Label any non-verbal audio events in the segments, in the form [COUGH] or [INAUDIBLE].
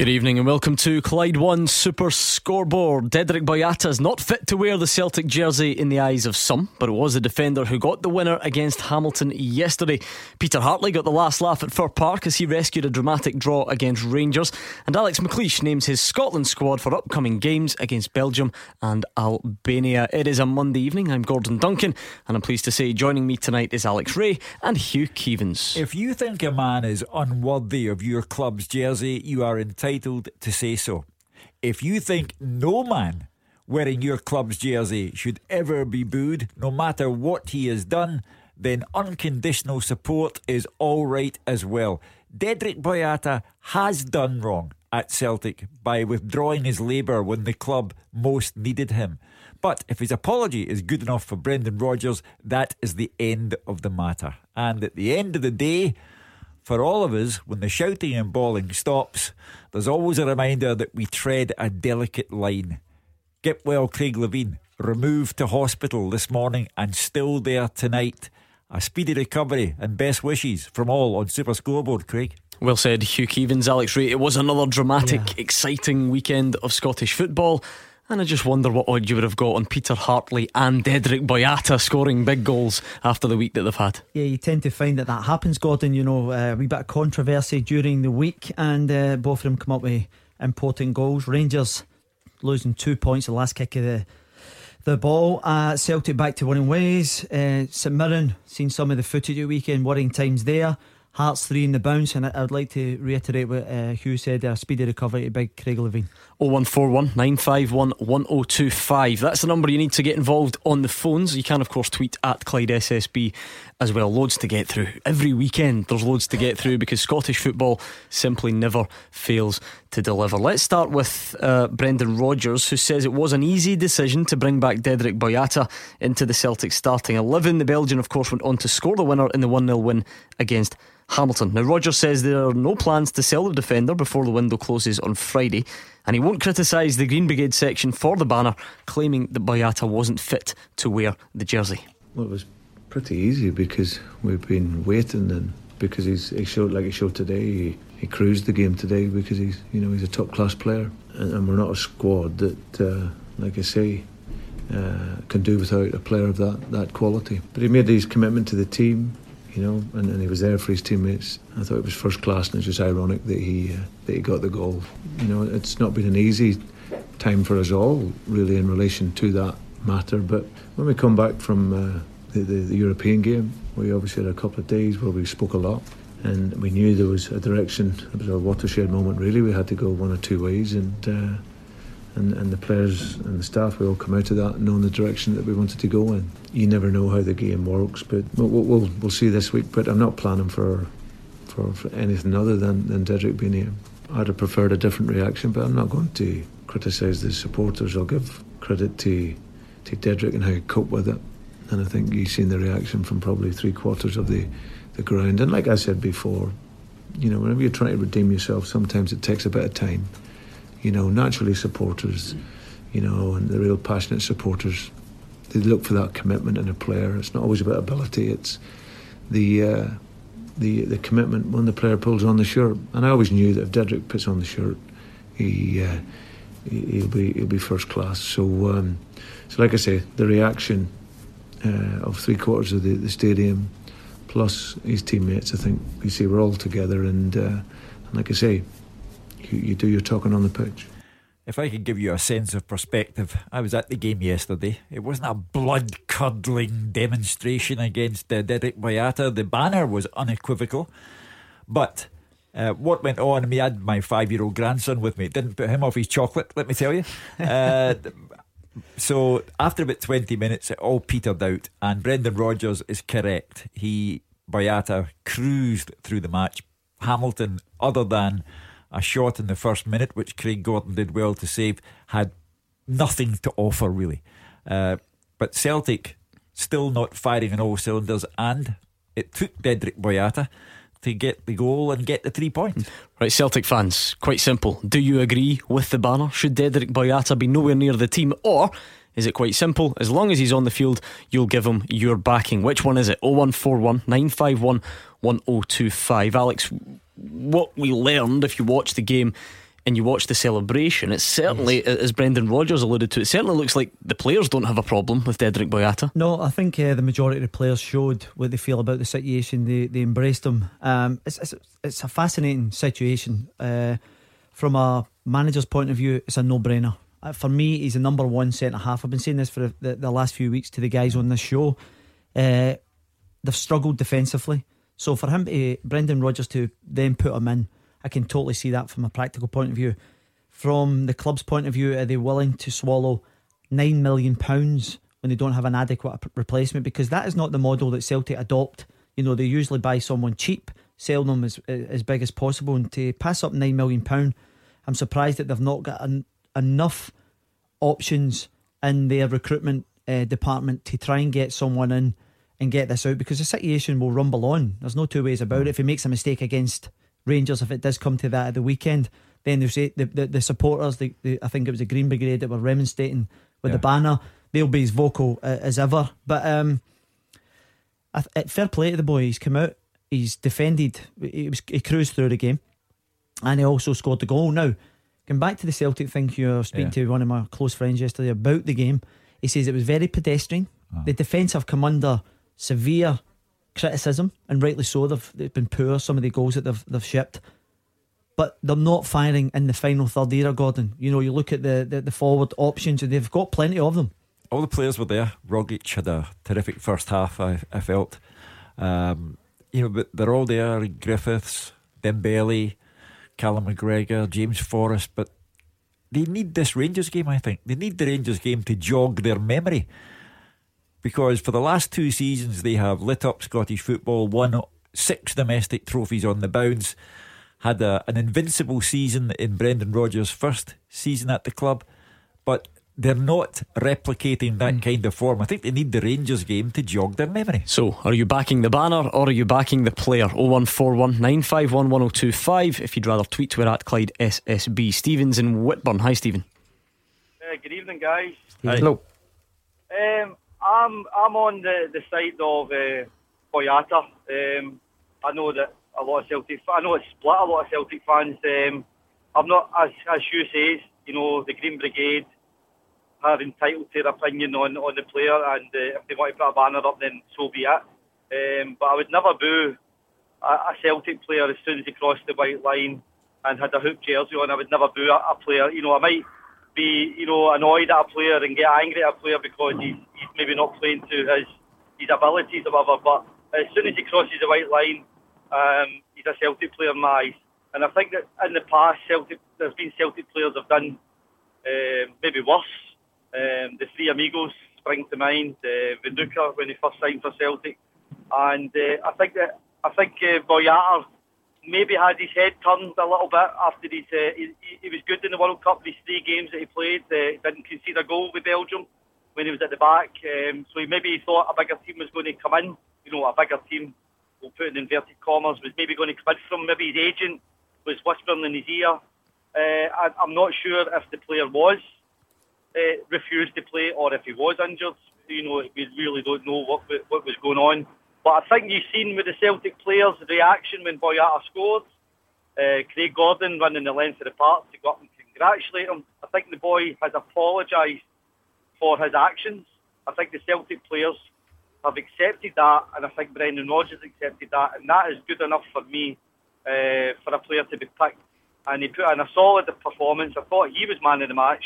Good evening and welcome to Clyde One Super Scoreboard. Dedryck Boyata is not fit to wear the Celtic jersey in the eyes of some, but it was the defender who got the winner against Hamilton yesterday. Peter Hartley got the last laugh at Fir Park as he rescued a dramatic draw against Rangers, and Alex McLeish names his Scotland squad for upcoming games against Belgium and Albania. It is a Monday evening. I'm Gordon Duncan, and I'm pleased to say joining me tonight is Alex Ray and Hugh Keevins. If you think a man is unworthy of your club's jersey, you are entitled entitled to say so. If you think no man wearing your club's jersey should ever be booed, no matter what he has done, then unconditional support is all right as well. Dedryck Boyata has done wrong at Celtic by withdrawing his labour when the club most needed him. But if his apology is good enough for Brendan Rodgers, that is the end of the matter. And at the end of the day, for all of us, when the shouting and bawling stops, there's always a reminder that we tread a delicate line. Get well, Craig Levein, removed to hospital this morning and still there tonight. A speedy recovery and best wishes from all on Super Scoreboard, Craig. Well said, Hugh Keevins, Alex Ray. It was another dramatic, yeah. exciting weekend of Scottish football. And I just wonder what odd you would have got on Peter Hartley and Dedryck Boyata scoring big goals after the week that they've had. Yeah, you tend to find that that happens, Gordon. You know, uh, a wee bit of controversy during the week, and uh, both of them come up with important goals. Rangers losing two points the last kick of the the ball. Uh, Celtic back to winning ways. Uh, St Mirren seen some of the footage of the weekend, worrying times there. Hearts three in the bounce, and I would like to reiterate what uh, Hugh said: a speedy recovery to big Craig Levein. 0141 951 1025. That's the number you need to get involved on the phones. You can, of course, tweet at Clyde SSB as well. Loads to get through. Every weekend, there's loads to get through because Scottish football simply never fails to deliver. Let's start with uh, Brendan Rodgers, who says it was an easy decision to bring back Dedryck Boyata into the Celtic starting 11. The Belgian, of course, went on to score the winner in the 1 0 win against Hamilton. Now, Rodgers says there are no plans to sell the defender before the window closes on Friday, and he won't criticise the Green Brigade section for the banner, claiming that Boyata wasn't fit to wear the jersey. Well, it was pretty easy because we've been waiting, and because he's he showed like he showed today, he, he cruised the game today because he's you know he's a top class player, and, and we're not a squad that, uh, like I say. Uh, can do without a player of that, that quality. But he made his commitment to the team you know, and, and, he was there for his teammates. I thought it was first class, and it's just ironic that he uh, that he got the goal. You know, it's not been an easy time for us all, really, in relation to that matter. But when we come back from uh, the, the, the, European game, we obviously had a couple of days where we spoke a lot, and we knew there was a direction. It was a watershed moment, really. We had to go one or two ways, and. Uh, and, and the players and the staff, we all come out of that knowing the direction that we wanted to go in. You never know how the game works, but we'll, we'll, we'll see this week. But I'm not planning for, for, for anything other than, than Dedryck being here. I'd have preferred a different reaction, but I'm not going to criticise the supporters. I'll give credit to, to Dedryck and how he coped with it. And I think you've seen the reaction from probably three quarters of the, the ground. And like I said before, you know, whenever you're trying to redeem yourself, sometimes it takes a bit of time you know, naturally supporters, you know, and the real passionate supporters, they look for that commitment in a player. It's not always about ability. It's the uh, the the commitment when the player pulls on the shirt. And I always knew that if Dedryck puts on the shirt, he, uh, he will be he'll be first class. So um, so like I say, the reaction uh, of three quarters of the, the stadium, plus his teammates, I think you see we're all together. And, uh, and like I say, you, you do your talking on the pitch. If I could give you a sense of perspective, I was at the game yesterday. It wasn't a blood curdling demonstration against uh, Dedryck Boyata. The banner was unequivocal. But uh, what went on, I mean, I had my five year old grandson with me. Didn't put him off his chocolate, let me tell you. [LAUGHS] Uh, so after about 20 minutes, it all petered out. And Brendan Rodgers is correct. He, Boyata, cruised through the match. Hamilton, other than a shot in the first minute, which Craig Gordon did well to save, had nothing to offer really. Uh, but Celtic still not firing on all cylinders, and it took Dedryck Boyata to get the goal and get the three points. Right, Celtic fans, quite simple. Do you agree with the banner? Should Dedryck Boyata be nowhere near the team? Or is it quite simple? As long as he's on the field, you'll give him your backing. Which one is it? 0141 951 1025. Alex, what we learned if you watch the game and you watch the celebration, it certainly, yes. as Brendan Rodgers alluded to, it certainly looks like the players don't have a problem with Dedryck Boyata. No, I think uh, the majority of the players showed what they feel about the situation. They they embraced him. Um, it's, it's, it's a fascinating situation. Uh, from a manager's point of view, it's a no brainer. Uh, for me, he's a number one centre half. I've been saying this for the, the, last few weeks to the guys on this show. Uh, they've struggled defensively. So for him to, Brendan Rodgers to then put him in I can totally see that from a practical point of view. From the club's point of view, are they willing to swallow nine million pounds when they don't have an adequate replacement? Because that is not the model that Celtic adopt. You know, they usually buy someone cheap, sell them as as big as possible, and to pass up nine million pound, I'm surprised that they've not got enough options in their recruitment uh, department to try and get someone in and get this out because the situation will rumble on. There's no two ways about it. If he makes a mistake against Rangers, if it does come to that at the weekend, then there's the, the, the supporters, the, the, I think it was the Green Brigade that were remonstrating with yeah. the banner. They'll be as vocal uh, as ever. But um, I, fair play to the boy. He's come out, he's defended, he, was, he cruised through the game, and he also scored the goal. Now, going back to the Celtic thing, you were speaking yeah. to one of my close friends yesterday about the game. He says it was very pedestrian. Oh. The defence have come under severe criticism, and rightly so. They've, they've been poor, some of the goals that they've, they've shipped. But they're not firing in the final third either, Gordon. You know, you look at the, the, the forward options, and they've got plenty of them. All the players were there. Rogic had a terrific first half, I, I felt. Um, you know, but they're all there. Griffiths, Dembele, Callum McGregor, James Forrest, but they need this Rangers game, I think. They need the Rangers game to jog their memory because for the last two seasons they have lit up Scottish football, won six domestic trophies on the bounce, had a, an invincible season in Brendan Rodgers' first season at the club, but they're not replicating that mm. kind of form. I think they need the Rangers game to jog their memory. So, are you backing the banner or are you backing the player? 0141 951 1025. If you'd rather tweet, we're at Clyde SSB. Stevens in Whitburn. Hi, Stephen. Uh, good evening, guys. Hi. Hello. Um, I'm I'm on the, the side of uh, Boyata. Um, I know that a lot of Celtic. I know it's split a lot of Celtic fans. Um, I'm not as as you say. You know the Green Brigade are entitled to their opinion on, on the player, and uh, if they want to put a banner up, then so be it. Um, but I would never boo a, a Celtic player as soon as he crossed the white line and had a hoop jersey on. I would never boo a, a player. You know, I might be, you know, annoyed at a player and get angry at a player because he's, he's maybe not playing to his his abilities or whatever. But as soon as he crosses the white line, um, he's a Celtic player in my eyes. And I think that in the past, Celtic there's been Celtic players have done uh, maybe worse. Um, the three amigos spring to mind. Uh, Viduka when he first signed for Celtic, and uh, I think that I think uh, Boyata maybe had his head turned a little bit after his, uh, he, he, was good in the World Cup, these three games that he played, uh, didn't concede a goal with Belgium when he was at the back. Um, so he, maybe he thought a bigger team was going to come in, you know, a bigger team, we'll put in inverted commas, was maybe going to come in from maybe his agent was whispering in his ear. Uh, I, I'm not sure if the player was uh, refused to play or if he was injured. You know, we really don't know what what was going on. But I think you've seen with the Celtic players' reaction when Boyata scored. Uh, Craig Gordon running the length of the park to go up and congratulate him. I think the boy has apologised for his actions. I think the Celtic players have accepted that, and I think Brendan Rodgers accepted that, and that is good enough for me uh, for a player to be picked. And he put in a solid performance. I thought he was man of the match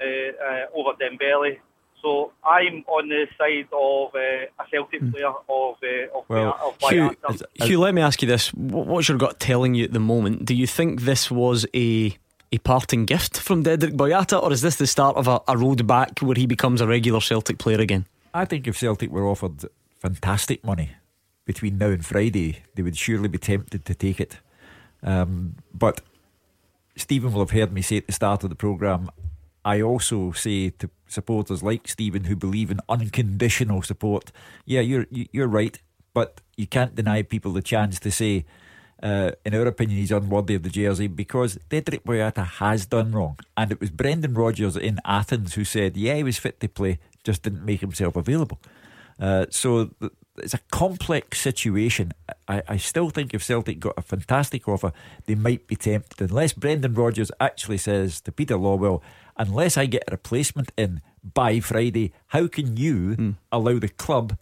uh, uh, over Dembele. So I'm on the side of uh, a Celtic hmm. player of, uh, of, well, of Hugh, Hugh, let me ask you this: What's your gut telling you at the moment? Do you think this was a a parting gift from Dedryck Boyata, or is this the start of a, a road back where he becomes a regular Celtic player again? I think if Celtic were offered fantastic money between now and Friday, they would surely be tempted to take it. Um, but Stephen will have heard me say at the start of the programme, I also say to supporters like Stephen who believe in unconditional support, yeah, you're you're right, but you can't deny people the chance to say uh, in our opinion, he's unworthy of the jersey because Dedryck Boyata has done wrong. And it was Brendan Rodgers in Athens who said, yeah, he was fit to play, just didn't make himself available. Uh, so it's a complex situation. I, I still think if Celtic got a fantastic offer, they might be tempted. Unless Brendan Rodgers actually says to Peter Lawwell, unless I get a replacement in by Friday, how can you mm. allow the club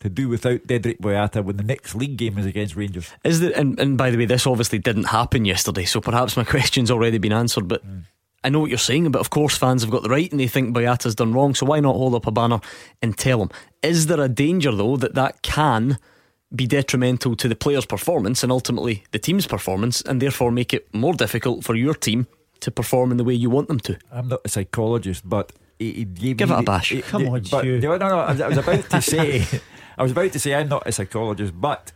to do without Dedryck Boyata when the next league game is against Rangers. Is the and, and by the way, this obviously didn't happen yesterday, so perhaps my [LAUGHS] question's already been answered. But mm. I know what you're saying, but of course fans have got the right and they think Boyata's done wrong, so why not hold up a banner and tell them? Is there a danger though that that can be detrimental to the player's performance and ultimately the team's performance, and therefore make it more difficult for your team to perform in the way you want them to? I'm not a psychologist, but he, he gave Give it a bash. He, Come on, but, no, no, no. I was, I was about to [LAUGHS] say, I was about to say, I'm not a psychologist, but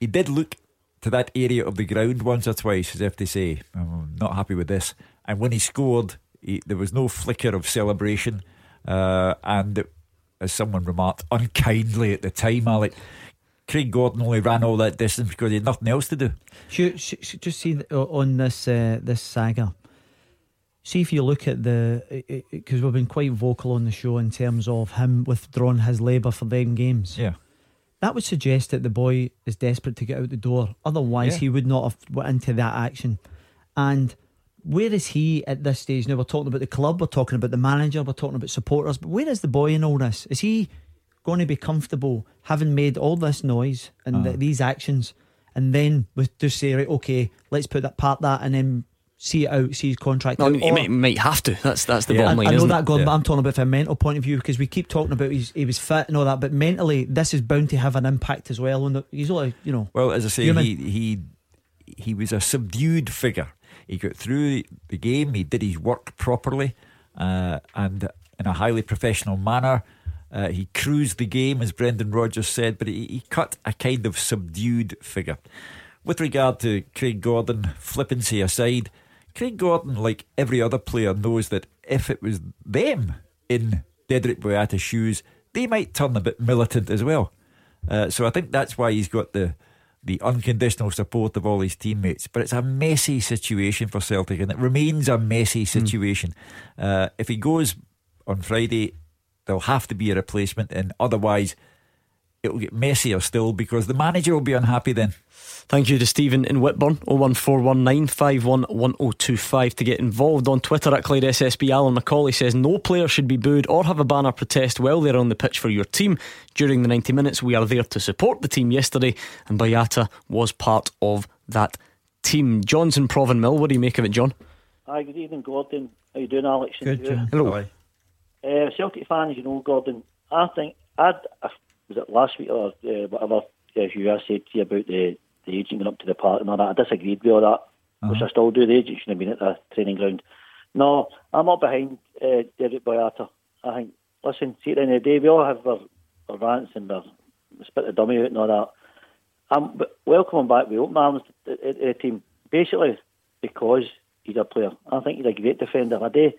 he did look to that area of the ground once or twice as if to say, I'm not happy with this. And when he scored, he, there was no flicker of celebration. Uh, and as someone remarked unkindly at the time, Alec, Craig Gordon only ran all that distance because he had nothing else to do. Should, should, should just see on this uh, this saga see if you look at the because we've been quite vocal on the show in terms of him withdrawing his labour for them games. Yeah. That would suggest that the boy is desperate to get out the door. Otherwise, yeah. he would not have went into that action. And where is he at this stage now? We're talking about the club, we're talking about the manager, we're talking about supporters, but where is the boy in all this? Is he going to be comfortable having made all this noise and uh-huh. the, these actions, and then with just say, right, okay, let's put that part that, and then see it out, see his contract. No, he might, might, have to. That's that's the yeah. bottom line. I, I know that, Gordon, yeah. but I'm talking about from a mental point of view because we keep talking about he's, he was fit and all that, but mentally, this is bound to have an impact as well. And he's only, you know. Well, as I say, human. he he he was a subdued figure. He got through the game. He did his work properly uh, and in a highly professional manner. Uh, he cruised the game, as Brendan Rodgers said, but he, he cut a kind of subdued figure. With regard to Craig Gordon, flippancy aside, Craig Gordon, like every other player, knows that if it was them in Dedryck Boyata's shoes, they might turn a bit militant as well. Uh, so I think that's why he's got the the unconditional support of all his teammates. But it's a messy situation for Celtic, and it remains a messy hmm. situation. Mm. Uh, if he goes on Friday, there'll have to be a replacement, and otherwise, it'll get messier still because the manager will be unhappy then. Thank you to Stephen in Whitburn, 01419511025 to get involved on Twitter at Clyde SSB. Alan Macaulay says no player should be booed or have a banner protest while they're on the pitch for your team. During the 90 minutes, we are there to support the team yesterday, and Boyata was part of that team. Johnson Provanmill, what do you make of it, John? Hi, good evening, Gordon. How are you doing, Alex? Good, John. Hello. Uh, Celtic fans, you know, Gordon, I think, I'd, was it last week or uh, whatever, as you said to you about the the agent going up to the park and all that. I disagreed with all that, uh-huh. which I still do. The agent shouldn't have been at the training ground. No, I'm all behind uh, David Boyata. I think, listen, see, at the end of the day, we all have our, our rants and our spit the dummy out and all that. I'm welcoming back with open arms to the team, basically because he's a player. I think he's a great defender. I do.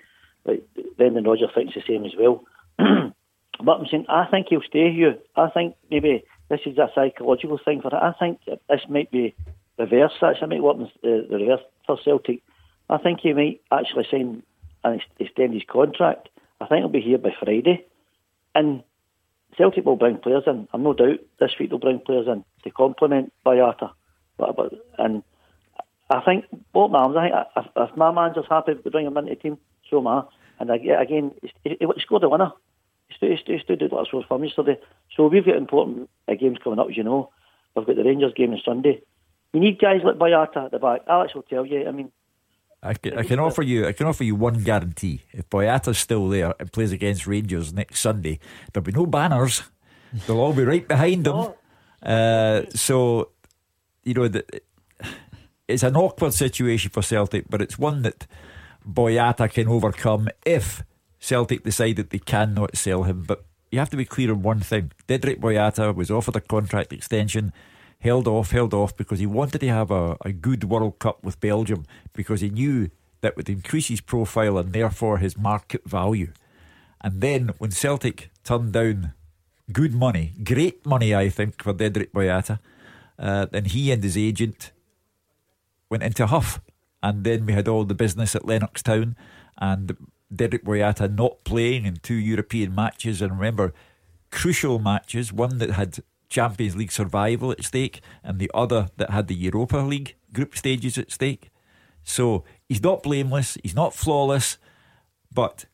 Like Brendan Rodgers thinks the same as well. [CLEARS THROAT] but I'm saying, I think he'll stay here. I think maybe this is a psychological thing for it. I think this might be reverse. Actually, might work the, uh, the reverse for Celtic. I think he might actually sign and extend his contract. I think he'll be here by Friday, and Celtic will bring players in. I'm no doubt this week they'll bring players in to complement Boyata. But, but and I think both my arms. I think if, if my manager's happy to bring him into the team, so am I. And again, he, scored the winner. He stood, he stood, he for him yesterday. So we've got important uh, games coming up, as you know. We've got the Rangers game on Sunday. You need guys like Boyata at the back. Alex will tell you. I mean, I can, I can offer you I can offer you one guarantee. If Boyata's still there and plays against Rangers next Sunday, there'll be no banners. They'll all be right behind him. Oh. Uh, so, you know, the, it's an awkward situation for Celtic, but it's one that Boyata can overcome if Celtic decide that they cannot sell him. But you have to be clear on one thing. Dedryck Boyata was offered a contract extension, held off, held off because he wanted to have a, a good World Cup with Belgium because he knew that would increase his profile and therefore his market value. And then when Celtic turned down good money, great money, I think, for Dedryck Boyata, uh, then he and his agent went into huff. And then we had all the business at Lennoxtown and Derek Boyata not playing in two European matches. And remember, crucial matches one that had Champions League survival at stake, and the other that had the Europa League group stages at stake. So he's not blameless, he's not flawless, but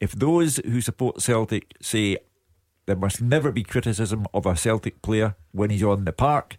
if those who support Celtic say there must never be criticism of a Celtic player when he's on the park,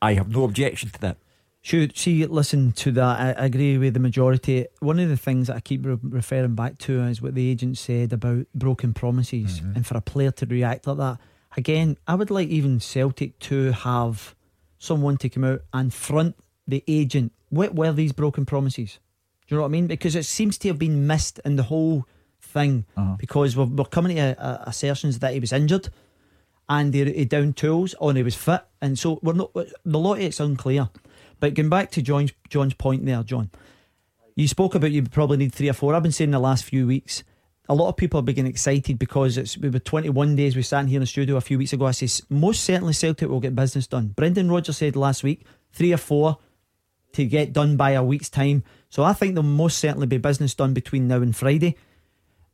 I have no objection to that. Should see, listen to that. I, I, agree with the majority. One of the things that I keep re- referring back to is what the agent said about broken promises, mm-hmm. and for a player to react like that. Again, I would like even Celtic to have someone to come out and front the agent. What were these broken promises? Do you know what I mean? Because it seems to have been missed in the whole thing. Uh-huh. Because we're, we're, coming to a assertions that he was injured and he, he down tools, or he was fit, and so we're not. The lot of it's unclear. But going back to John's, John's point there, John, you spoke about you probably need three or four. I've been saying the last few weeks, a lot of people are getting excited because it's we were 21 days. We sat here in the studio a few weeks ago. I say most certainly Celtic will get business done. Brendan Rodgers said last week three or four to get done by a week's time. So I think there'll most certainly be business done between now and Friday.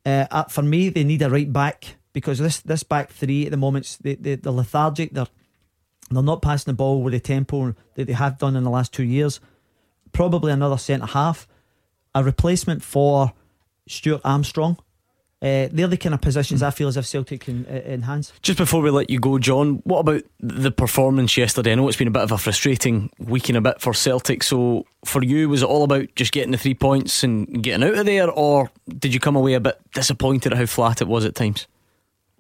Uh, for me, they need a right back because this this back three at the moment they, they, they're lethargic. They're they're not passing the ball with the tempo that they have done in the last two years. Probably another centre half, a replacement for Stuart Armstrong. Uh, they're the kind of positions I feel as if Celtic can uh, enhance. Just before we let you go, John, what about the performance yesterday? I know it's been a bit of a frustrating week and a bit for Celtic. So for you, was it all about just getting the three points and getting out of there, or did you come away a bit disappointed at how flat it was at times?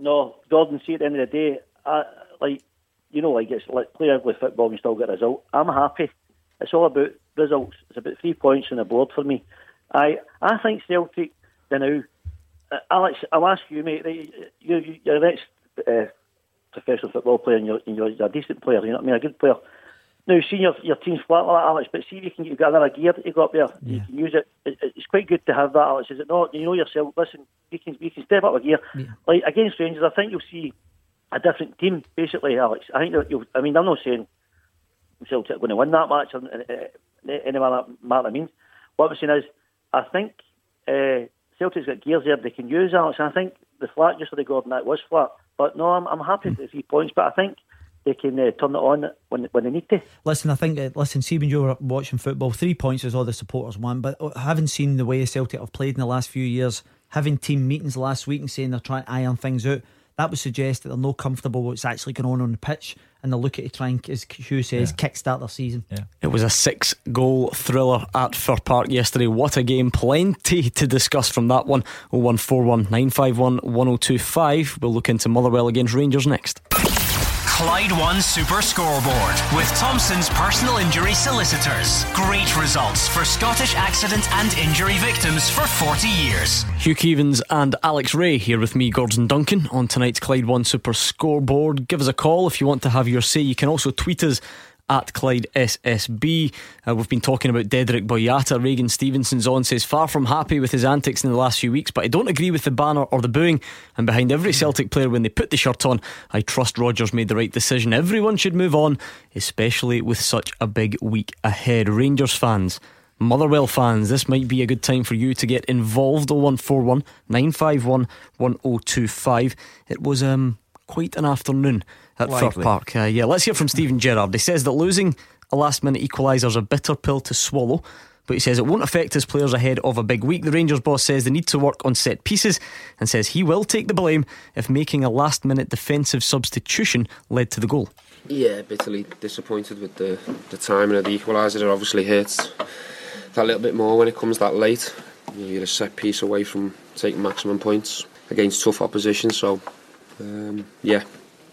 No, Gordon. See, at the end of the day, I, like you know, like it's like play ugly football and still get a result. I'm happy. It's all about results. It's about three points on the board for me. I I think Celtic, you know, uh, Alex, I'll ask you, mate. You, you're an ex uh, professional football player and you're, you're, a decent player. You know what I mean? A good player. Now, seeing your, your team's flat like that, Alex, but see if you can get another gear to go up there. Yeah. You can use it. it. It's quite good to have that, Alex. Is it not? You know yourself. Listen, you can you can step up a gear. Yeah. Like against Rangers, I think you'll see a different team, basically, Alex. I think that you. I mean, I'm not saying Celtic are going to win that match or uh, any matter, matter means. What I'm saying is, I think uh, Celtic's got gears there they can use, Alex. And I think the flat just for the Gordon that was flat. But no, I'm, I'm happy with the three points. But I think they can uh, turn it on when when they need to. Listen, I think uh, listen, see when you're watching football, three points is all the supporters want. But uh, having seen the way Celtic have played in the last few years, having team meetings last week and saying they're trying to iron things out that would suggest that they're not comfortable with what's actually going on on the pitch and they're looking to try and, as Hugh says, yeah. kickstart their season. Yeah. It was a six goal thriller at Fir Park yesterday. What a game. Plenty to discuss from that one. 0141 951 1025. We'll look into Motherwell against Rangers next. Clyde One Super Scoreboard with Thompson's personal injury solicitors. Great results for Scottish accident and injury victims for 40 years. Hugh Keevins and Alex Ray here with me, Gordon Duncan, on tonight's Clyde One Super Scoreboard. Give us a call if you want to have your say. You can also tweet us at Clyde SSB. Uh, we've been talking about Dedryck Boyata. Reagan Stevenson's on says, far from happy with his antics in the last few weeks, but I don't agree with the banner or the booing. And behind every Celtic player when they put the shirt on, I trust Rodgers made the right decision. Everyone should move on, especially with such a big week ahead. Rangers fans. Motherwell fans, this might be a good time for you to get involved. 0141 951 1025. It was um, quite an afternoon at Fir Park. Uh, yeah, let's hear from Steven Gerrard. He says that losing a last minute equaliser is a bitter pill to swallow. But he says it won't affect his players ahead of a big week. The Rangers boss says they need to work on set pieces and says he will take the blame if making a last minute defensive substitution led to the goal. Yeah, bitterly disappointed with the, the timing of the equaliser. It obviously hurts that little bit more when it comes that late. You're a set piece away from taking maximum points against tough opposition. So, um, yeah,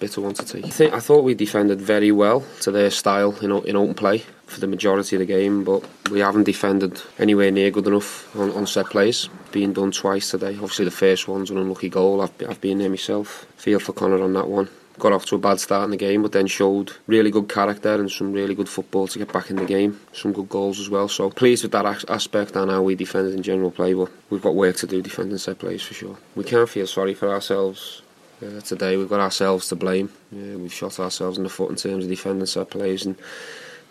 I, think, I thought we defended very well to their style in, in open play for the majority of the game, but we haven't defended anywhere near good enough on, on set plays. Being done twice today. Obviously, the first one's an unlucky goal. I've, I've been there myself. Feel for Connor on that one. Got off to a bad start in the game, but then showed really good character and some really good football to get back in the game. Some good goals as well. So pleased with that aspect and how we defended in general play. But we've got work to do defending set plays for sure. We can't feel sorry for ourselves Uh, today we've got ourselves to blame. We've shot ourselves in the foot in terms of defending set plays, and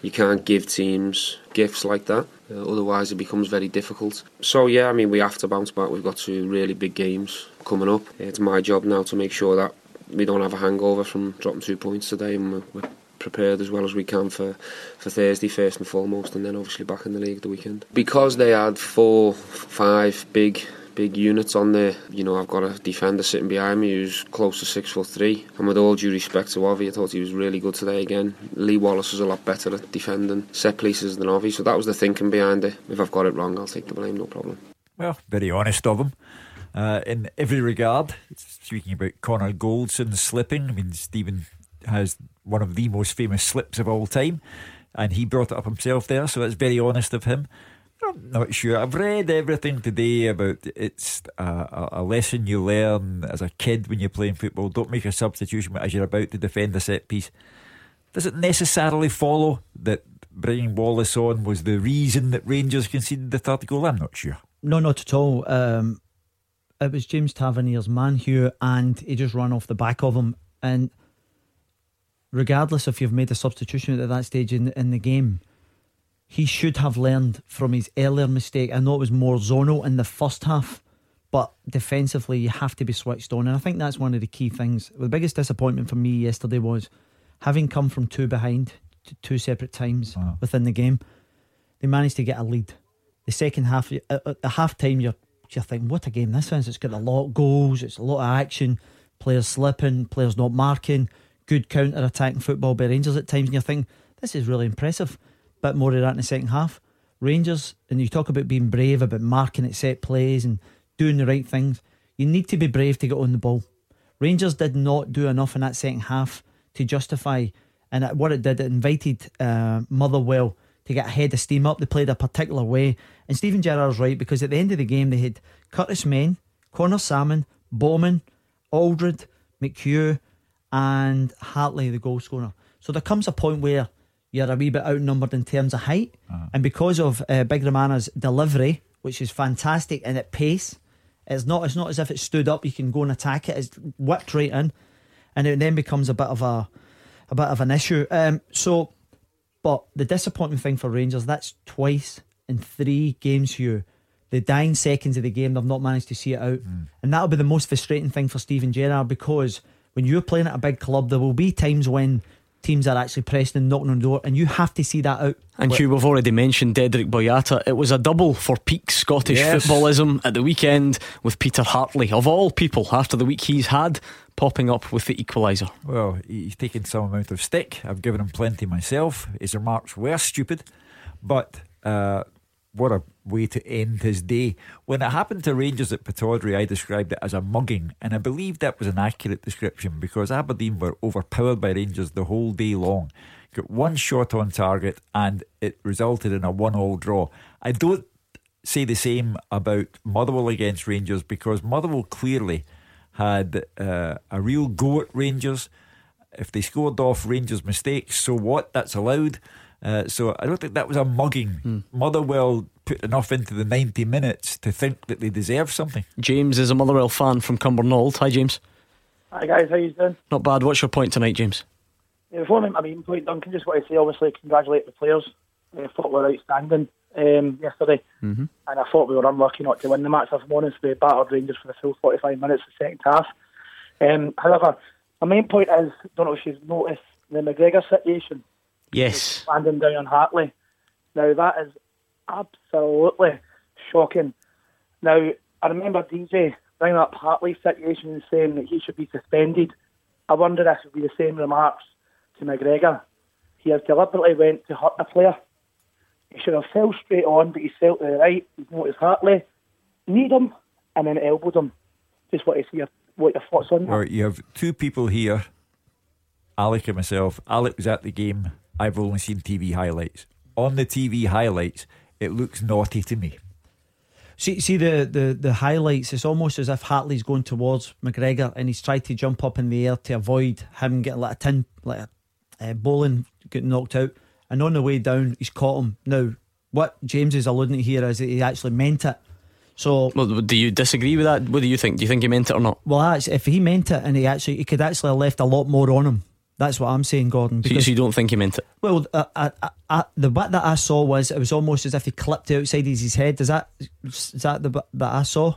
you can't give teams gifts like that. Uh, otherwise, it becomes very difficult. So yeah, I mean, we have to bounce back. We've got two really big games coming up. It's my job now to make sure that we don't have a hangover from dropping two points today, and we're, we're prepared as well as we can for, for Thursday first and foremost, and then obviously back in the league the weekend. Because they had four, five big big units on there. You know, I've got a defender sitting behind me who's close to six foot three. And with all due respect to Ovie, I thought he was really good today again. Lee Wallace was a lot better at defending set pieces than Ovie, so that was the thinking behind it. If I've got it wrong, I'll take the blame, no problem. Well, very honest of him. Uh, in every regard, speaking about Connor Goldson slipping, I mean, Stephen has one of the most famous slips of all time, and he brought it up himself there, so that's very honest of him. I'm not sure. I've read everything today about it's a, a, lesson you learn as a kid when you're playing football. Don't make a substitution as you're about to defend a set piece. Does it necessarily follow that bringing Wallace on was the reason that Rangers conceded the third goal? I'm not sure. No, not at all. Um, it was James Tavernier's man here, and he just ran off the back of him. And regardless if you've made a substitution at that stage in in the game he should have learned from his earlier mistake. I know it was more zonal in the first half, but defensively you have to be switched on. And I think that's one of the key things. The biggest disappointment for me yesterday was having come from two behind two separate times wow. within the game, they managed to get a lead. The second half, uh, uh, at the half time, you're, you're thinking, what a game this is. It's got a lot of goals, it's a lot of action, players slipping, players not marking, good counter attacking football by Rangers at times. And you're thinking, this is really impressive bit more of that in the second half. Rangers, and you talk about being brave, about marking at set plays and doing the right things. You need to be brave to get on the ball. Rangers did not do enough in that second half to justify, and what it did, it invited uh, Motherwell to get ahead of steam up. They played a particular way, and Steven Gerrard's right because at the end of the game they had Curtis Main, Conor Sammon, Bowman, Aldred, McHugh, and Hartley, the goal scorer. So there comes a point where you're a wee bit outnumbered in terms of height. Uh-huh. And because of uh, Big Romana's delivery, which is fantastic and at pace, it's not it's not as if it stood up, you can go and attack it, it's whipped right in. And it then becomes a bit of a a bit of an issue. Um, so but the disappointing thing for Rangers, that's twice in three games here. The dying seconds of the game, they've not managed to see it out. Mm. And that'll be the most frustrating thing for Steven Gerrard because when you're playing at a big club, there will be times when teams are actually pressing and knocking on the door, and you have to see that out. And Hugh, we've already mentioned Dedryck Boyata. It was a double for peak Scottish yes. footballism at the weekend with Peter Hartley, of all people, after the week he's had, popping up with the equaliser. Well, he's taken some amount of stick. I've given him plenty myself. His remarks were stupid, but uh, what a way to end his day. When it happened to Rangers at Pittodrie, I described it as a mugging, and I believe that was an accurate description because Aberdeen were overpowered by Rangers the whole day long. Got one shot on target, and it resulted in a one-all draw. I don't say the same about Motherwell against Rangers because Motherwell clearly had uh, a real go at Rangers. If they scored off Rangers' mistakes, so what? That's allowed. Uh, so I don't think that was a mugging. Mm. Motherwell put enough into the 90 minutes to think that they deserve something. James is a Motherwell fan from Cumbernauld. Hi, James. Hi, guys. How you doing? Not bad. What's your point tonight, James? Yeah, before I mean point, Duncan, just want to say, obviously, congratulate the players. I thought we were outstanding um, yesterday, mm-hmm. and I thought we were unlucky not to win the match. If I'm honest, we battered Rangers for the full 45 minutes of the second half. Um, however, my main point is, don't know if you've noticed the McGregor situation. Yes. Landing down on Hartley. Now, that is absolutely shocking. Now, I remember DJ bringing up Hartley's situation and saying that he should be suspended. I wonder if it would be the same remarks to McGregor. He has deliberately went to hurt the player. He should have fell straight on, but he fell to the right. He's noticed Hartley, need him, and then elbowed him. Just want to see your, what your thoughts on that. Right, you have two people here, Alec and myself. Alec was at the game I've only seen TV highlights. On the TV highlights, it looks naughty to me. See, see the, the, the highlights. It's almost as if Hartley's going towards McGregor, and he's tried to jump up in the air to avoid him getting like a tin, like a uh, bowling getting knocked out. And on the way down, he's caught him. Now, what James is alluding to here is that he actually meant it. So, well, do you disagree with that? What do you think? Do you think he meant it or not? Well, actually, if he meant it, and he actually, he could actually have left a lot more on him. That's what I'm saying, Gordon. Because so you, don't think he meant it? Well, uh, uh, uh, uh, the bit that I saw was it was almost as if he clipped it outside his head. Is that is that the bit that I saw?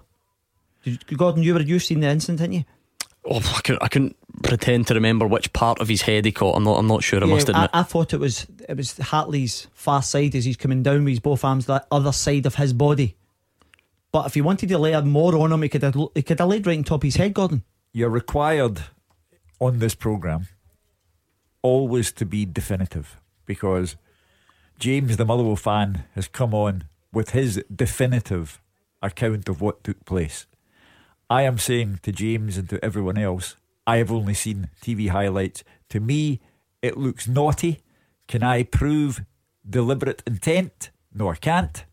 Did, Gordon, you were you seen the incident, didn't you? Oh, I couldn't, I couldn't pretend to remember which part of his head he caught. I'm not. I'm not sure. I must admit. I, I, thought it was it was Hartley's far side as he's coming down with his both arms, that other side of his body. But if he wanted to lay more on him, he could have, he could have laid right on top of his head, Gordon. You're required on this programme always to be definitive because James, the Motherwell fan, has come on with his definitive account of what took place. I am saying to James and to everyone else, I have only seen TV highlights. To me, it looks naughty. Can I prove deliberate intent? No, I can't.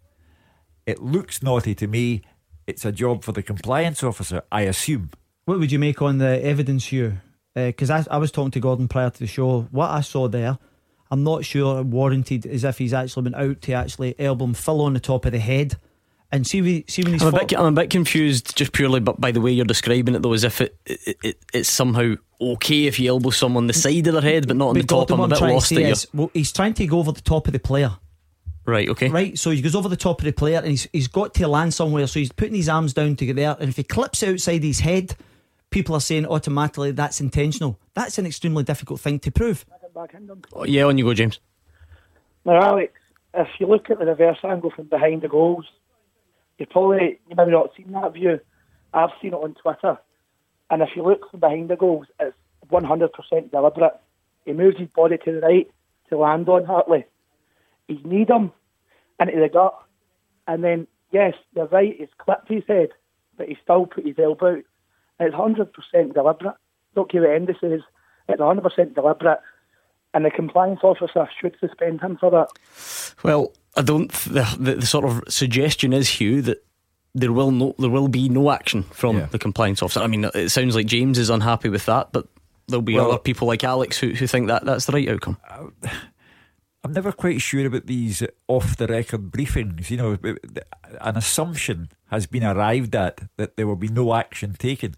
It looks naughty to me. It's a job for the compliance officer, I assume. What would you make on the evidence here? Because uh, I, I was talking to Gordon prior to the show. What I saw there, I'm not sure warranted as if he's actually been out to actually elbow him full on the top of the head. And see, we, see when he's. I'm a, bit, I'm a bit confused just purely but by the way you're describing it, though, as if it, it, it it's somehow okay if you elbow someone the side of their head, but not on but the top. I'm a bit lost at is, well, he's trying to go over the top of the player. Right, okay. Right, so he goes over the top of the player and he's, he's got to land somewhere, so he's putting his arms down to get there. And if he clips outside his head, people are saying automatically that's intentional. That's an extremely difficult thing to prove. Oh, yeah, on you go, James. Now, Alex, if you look at the reverse angle from behind the goals, you probably you maybe not seen that view. I've seen it on Twitter, and if you look from behind the goals, it's 100% deliberate. He moves his body to the right to land on Hartley he's kneed him into the gut. And then, yes, you're right, he's clipped his head, but he still put his elbow out. And it's 100% deliberate. Don't care what Andy says, it's 100% deliberate. And the compliance officer should suspend him for that. Well, I don't. The, the, the sort of suggestion is, Hugh, that there will no there will be no action from yeah. the compliance officer. I mean, it sounds like James is unhappy with that, but there'll be well, other people like Alex who, who think that that's the right outcome. Uh, I'm never quite sure about these off the record briefings. You know, an assumption has been arrived at that there will be no action taken.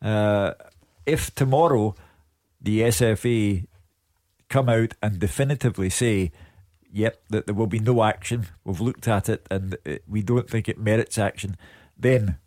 Uh, if tomorrow the SFA come out and definitively say, yep, that there will be no action, we've looked at it and we don't think it merits action, then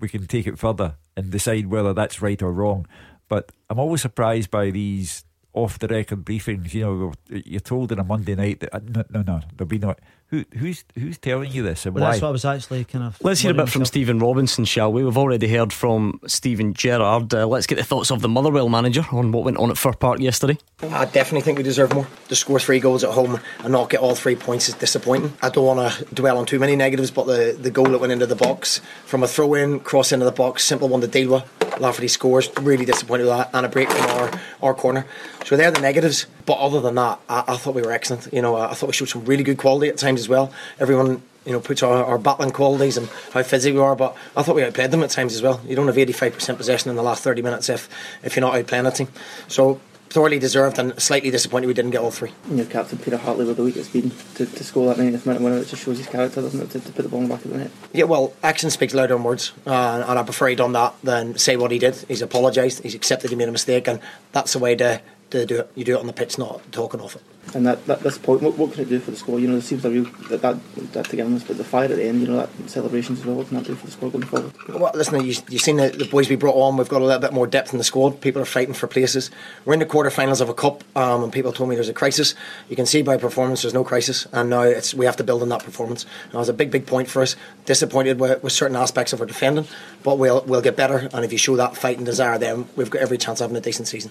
we can take it further and decide whether that's right or wrong. But I'm always surprised by these off the record briefings. You know, you're told on a Monday night that uh, no, no, no, there'll be no. Who, who's who's telling you this and well, why? That's what I was actually kind of. Let's hear a bit from Stephen Robinson, shall we? We've already heard from Stephen Gerrard. Uh, let's get the thoughts of the Motherwell manager on what went on at Fir Park yesterday. I definitely think we deserve more. To score three goals at home and not get all three points is disappointing. I don't want to dwell on too many negatives, but the, the goal that went into the box from a throw in, cross into the box, simple one to deal with. Lafferty scores, really disappointed with that, and a break from our, our corner. So they're the negatives. But other than that, I, I thought we were excellent. You know, I thought we showed some really good quality at times as well. Everyone you know, puts our, our battling qualities and how physical we are, but I thought we outplayed them at times as well. You don't have 85% possession in the last 30 minutes if, if you're not outplaying a team. So thoroughly deserved and slightly disappointed we didn't get all three. And your captain Peter Hartley with the weakest speed to, to score that 90th minute winner, it just shows his character, doesn't it, to, to, put the ball in the back of the net? Yeah, well, action speaks louder than words, uh, and I prefer he done that than say what he did. He's apologised, he's accepted he made a mistake, and that's the way to, to do it. You do it on the pitch, not talking off it. And that, that this point, what, what can it do for the score? You know, there seems a real that that, that togetherness, but the fire at the end, you know, that celebrations as well. What can that do for the score going forward? Well, listen, you, you've seen the, the boys we brought on. We've got a little bit more depth in the squad. People are fighting for places. We're in the quarterfinals of a cup, um, and people told me there's a crisis. You can see by performance, there's no crisis, and now it's we have to build on that performance. It was a big, big point for us. Disappointed with, with certain aspects of our defending, but we'll we'll get better. And if you show that fight and desire, then we've got every chance of having a decent season.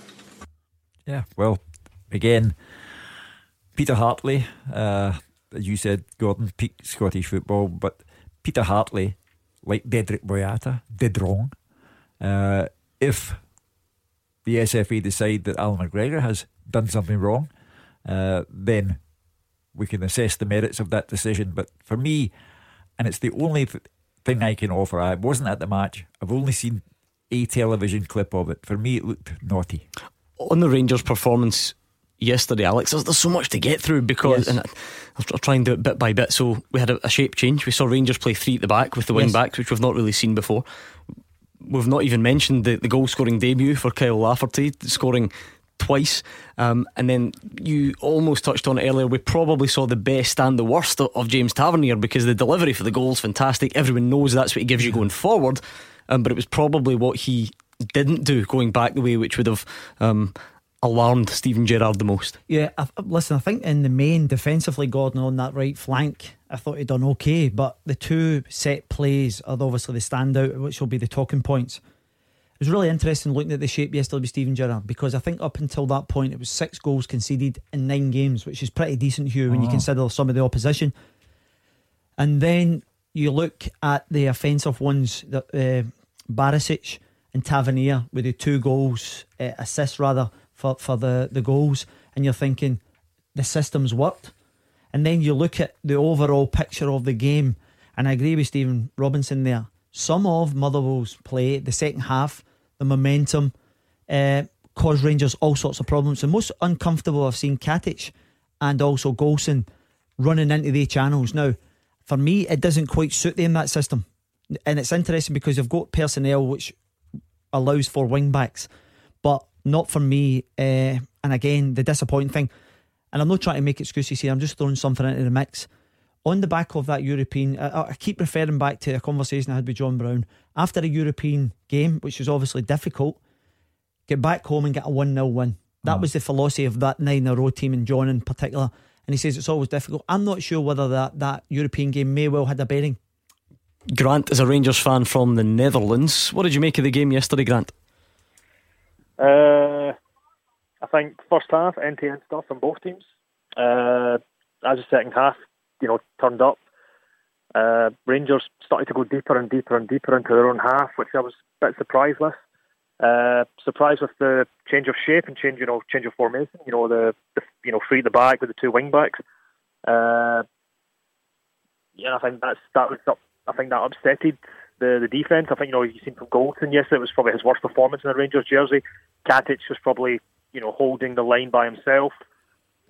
Yeah, well, again Peter Hartley, uh, as you said, Gordon, peak Scottish football, but Peter Hartley, like Dedryck Boyata, did wrong. Uh, if the SFA decide that Alan McGregor has done something wrong, uh, then we can assess the merits of that decision. But for me, and it's the only th- thing I can offer, I wasn't at the match. I've only seen a television clip of it. For me, it looked naughty. On the Rangers' performance, yesterday, Alex. There's, there's so much to get through because, Yes. and I'll try and do it bit by bit. So we had a, a shape change. We saw Rangers play three at the back with the wing Yes. backs, which we've not really seen before. We've not even mentioned the, the goal scoring debut for Kyle Lafferty, scoring twice. Um, and then you almost touched on it earlier. We probably saw the best and the worst of, of James Tavernier because the delivery for the goal is fantastic. Everyone knows that's what he gives you going forward. Um, but it was probably what he didn't do going back the way, which would have um, alarmed Steven Gerrard the most. Yeah, I, listen, I think in the main defensively, Gordon on that right flank, I thought he'd done okay, but the two set plays are obviously the standout, which will be the talking points. It was really interesting looking at the shape yesterday with Steven Gerrard because I think up until that point it was six goals conceded in nine games, which is pretty decent, Hugh, when you Oh. consider some of the opposition. And then you look at the offensive ones that uh, Barisic and Tavernier with the two goals, uh, assists rather, for, for the, the goals, and you're thinking the system's worked. And then you look at the overall picture of the game, and I agree with Stephen Robinson there. Some of Motherwell's play, the second half, the momentum, uh, caused Rangers all sorts of problems. The most uncomfortable I've seen Katic and also Goldson running into the channels. Now, for me, it doesn't quite suit them that system, and it's interesting because they've got personnel which allows for wing backs, but not for me. Uh, and again, the disappointing thing, and I'm not trying to make excuses here. I'm just throwing something into the mix. On the back of that European, I, I keep referring back to a conversation I had with John Brown after a European game, which was obviously difficult. Get back home and get a one 0 win. That was the philosophy of that nine in a row team, and John in particular. And he says it's always difficult. I'm not sure whether that, that European game may well had a bearing. Grant is a Rangers fan from the Netherlands. What did you make of the game yesterday, Grant? Uh, I think first half end to end stuff from both teams. Uh, as the second half, you know, turned up. Uh, Rangers started to go deeper and deeper and deeper into their own half, which I was a bit surprised with. Uh, surprised with the change of shape and change, you know, change of formation. You know, the, the you know free the back with the two wing backs. Uh, yeah, I think that's that was up. I think that upsetted the the defense. I think you know you seen from Goldson yesterday it was probably his worst performance in a Rangers jersey. Katic was probably you know holding the line by himself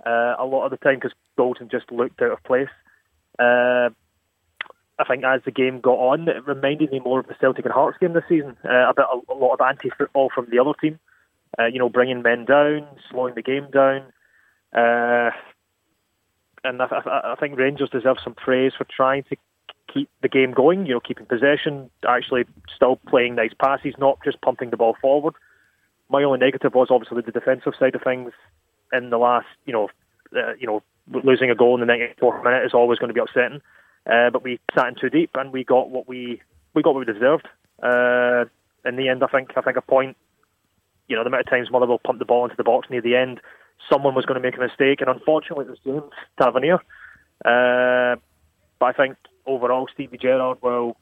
uh, a lot of the time because Goldson just looked out of place. Uh, I think as the game got on, it reminded me more of the Celtic and Hearts game this season. Uh, a a, a lot of anti-football from the other team. Uh, you know, bringing men down, slowing the game down. Uh, and I, I, I think Rangers deserve some praise for trying to keep the game going. You know, keeping possession, actually still playing nice passes, not just pumping the ball forward. My only negative was obviously the defensive side of things. In the last, you know, uh, you know, losing a goal in the 94th minute is always going to be upsetting. Uh, but we sat in too deep, and we got what we we got what we deserved. Uh, in the end, I think I think a point. You know, the amount of times Motherwell pumped the ball into the box near the end, someone was going to make a mistake, and unfortunately, it was James Tavernier. Uh, but I think overall, Stevie Gerrard will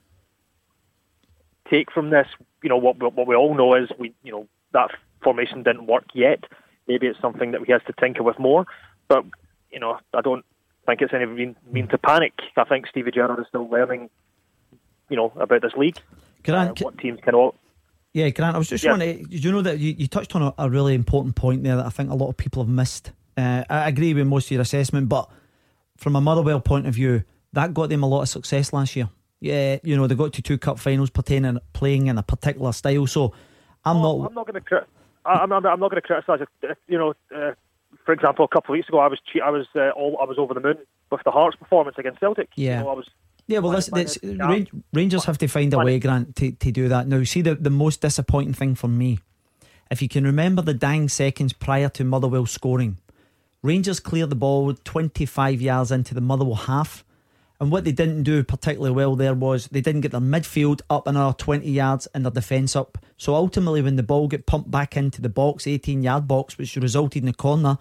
take from this. You know, what what we all know is we, you know, that formation didn't work yet. Maybe it's something that he has to tinker with more. But you know, I don't think it's any mean, mean to panic. I think Stevie Gerrard is still learning, you know, about this league. Grant, uh, what teams can all. Yeah, Grant, I was just Yeah. wondering, did you know that you, you touched on a, a really important point there that I think a lot of people have missed? Uh, I agree with most of your assessment, but from a Motherwell point of view, that got them a lot of success last year. Yeah, you know, they got to two cup finals pertaining playing in a particular style. So I'm Oh, not. I'm not going to. I'm not. I'm not going to criticise it. You know, uh, for example, a couple of weeks ago, I was che- I was uh, all I was over the moon with the Hearts performance against Celtic. Yeah. You know, I was. Yeah, well, my- listen, it's, Rangers have to find a way, Grant, to, to do that. Now, see, the, the most disappointing thing for me, if you can remember the dying seconds prior to Motherwell scoring, Rangers cleared the ball 25 yards into the Motherwell half. And what they didn't do particularly well there was they didn't get their midfield up another 20 yards and their defence up. So ultimately, when the ball got pumped back into the box, 18 yard box, which resulted in a corner,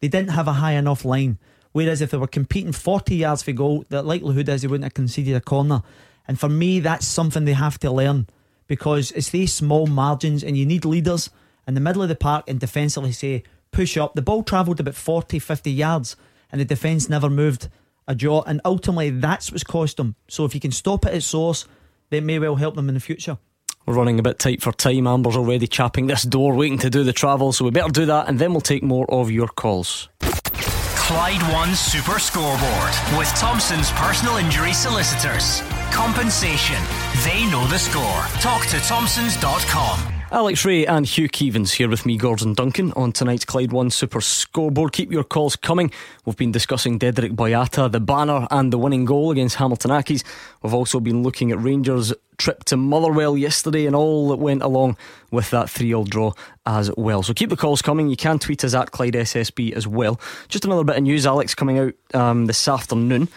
they didn't have a high enough line. Whereas if they were competing 40 yards for goal, the likelihood is they wouldn't have conceded a corner. And for me, that's something they have to learn because it's these small margins and you need leaders in the middle of the park and defensively say, push up. The ball travelled about 40, 50 yards and the defence never moved a jaw. And ultimately, that's what's cost them. So if you can stop it at source, that may well help them in the future. We're running a bit tight for time. Amber's already chapping this door, waiting to do the travel, so we better do that and then we'll take more of your calls. Clyde One Super Scoreboard with Thompson's personal injury solicitors. Compensation. They know the score. Talk to Thompsons.com. Alex Rae and Hugh Keevins here with me, Gordon Duncan, on tonight's Clyde One Super Scoreboard. Keep your calls coming. We've been discussing Dedryck Boyata, the banner, and the winning goal against Hamilton Accies. We've also been looking at Rangers' trip to Motherwell yesterday and all that went along with that 3 0 draw as well. So keep the calls coming. You can tweet us at Clyde SSB as well. Just another bit of news, Alex, coming out um, this afternoon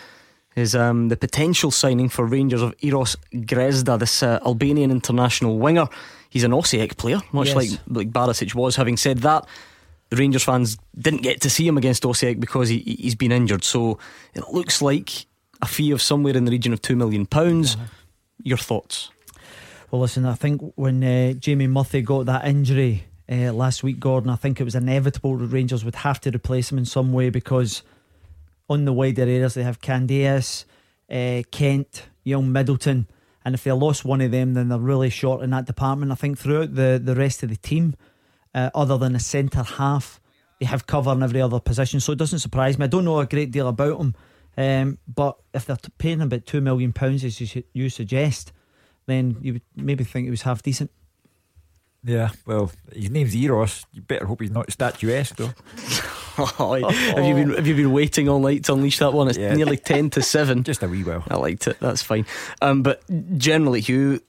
is um, the potential signing for Rangers of Eros Grezda, this uh, Albanian international winger. He's an Osijek player, much Yes. like like Barisic was. Having said that, the Rangers fans didn't get to see him against Osijek because he, he's been injured. So it looks like a fee of somewhere in the region of two million pounds. Your thoughts? Well, listen, I think when uh, Jamie Murphy got that injury uh, last week, Gordon, I think it was inevitable that Rangers would have to replace him in some way because on the wider areas they have Candeias, uh, Kent, Young Middleton, and if they lost one of them, then they're really short in that department. I think throughout the, the rest of the team, uh, other than the centre half, they have cover in every other position. So it doesn't surprise me. I don't know a great deal about them, um, but if they're paying about two million pounds, as you, you suggest, then you would maybe think it was half decent. Yeah, well, his name's Eros. You better hope he's not statuesque, though. [LAUGHS] [LAUGHS] have you been have you been waiting all night to unleash that one? It's Yeah. nearly ten to seven. [LAUGHS] Just a wee while. I liked it. That's fine. Um, but generally, Hugh,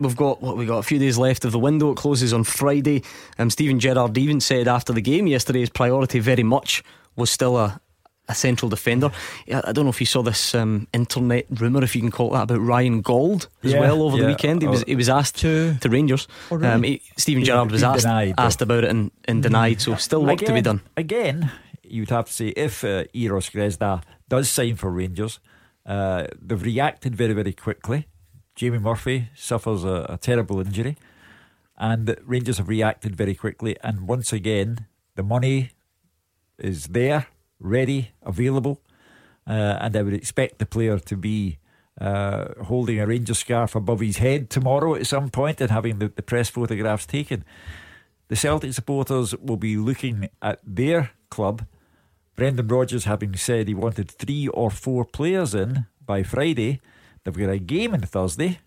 we've got what we got a few days left of the window. It closes on Friday. Um, Steven Gerrard even said after the game yesterday, his priority very much was still a. A central defender. I don't know if you saw this um, internet rumor, if you can call it that, about Ryan Gold as Yeah, well over the weekend. He was Oh. he was asked to to Rangers. Oh, really? um, he, Steven He's Gerrard was asked denied, asked about it and, and denied. So still work to be done. Again, you'd have to say if uh, Eros Grezda does sign for Rangers, uh, they've reacted very, very quickly. Jamie Murphy suffers a, a terrible injury, and Rangers have reacted very quickly. And once again, the money is there, ready, available, uh, and I would expect the player to be. Uh, holding a Ranger scarf above his head tomorrow at some point and having the, the press photographs taken. The Celtic supporters will be looking at their club. Brendan Rodgers having said he wanted three or four players in by Friday. They've got a game on Thursday.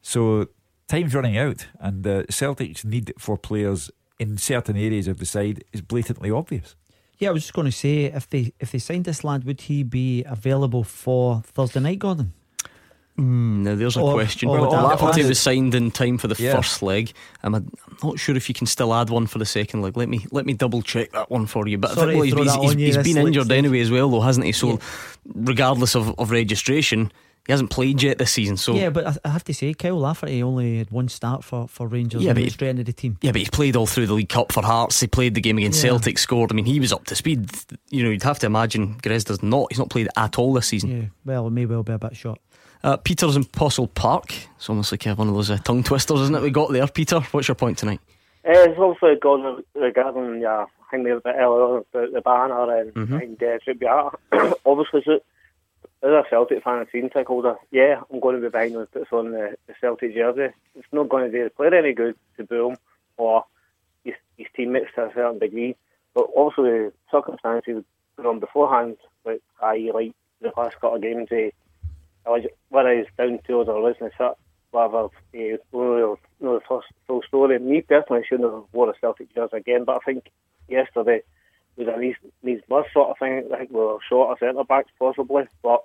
So time's running out, and uh, Celtic's need for players in certain areas of the side is blatantly obvious. Yeah, I was just going to say if they if they signed this lad, would he be available for Thursday night, Gordon? Mm, now there's a Or- question. or Well, would that- Lafferty that- was signed in time for the Yeah. first leg. I'm, I'm not sure if you can still add one for the second leg. Let me let me double check that one for you. But Sorry I think well, to he's, he's, he's this been injured anyway as well, though, hasn't he? So regardless of, of registration, he hasn't played yet this season. So yeah, but I, I have to say, Kyle Lafferty only had one start for, for Rangers. Yeah, and but he straight into the team. Yeah, but he's played all through the League Cup for Hearts. He played the game against Yeah. Celtic, scored. I mean, he was up to speed. You know, you'd have to imagine Grezda's not. He's not played at all this season. Yeah, well, it may well be a bit short. Uh, Peter's in Possilpark. It's almost like uh, one of those uh, tongue twisters, isn't it? We got there, Peter. What's your point tonight? Uh, it's also gone regarding yeah, I think there was a bit earlier about the banner and, Mhm. and uh, should be out. Obviously, so, as a Celtic fan and season ticket holder, yeah, I'm going to be behind when it puts on the, the Celtic jersey. It's not going to do the player any good to boo him or his, his teammates to a certain degree. But also the circumstances on beforehand, like I like the last couple of games, uh, like, whether it's down to or losing the shirt, whatever, uh, no, the first full story. Me personally shouldn't have worn a Celtic jersey again, but I think yesterday was a needs, needs must sort of thing. I think we were short of centre backs possibly, but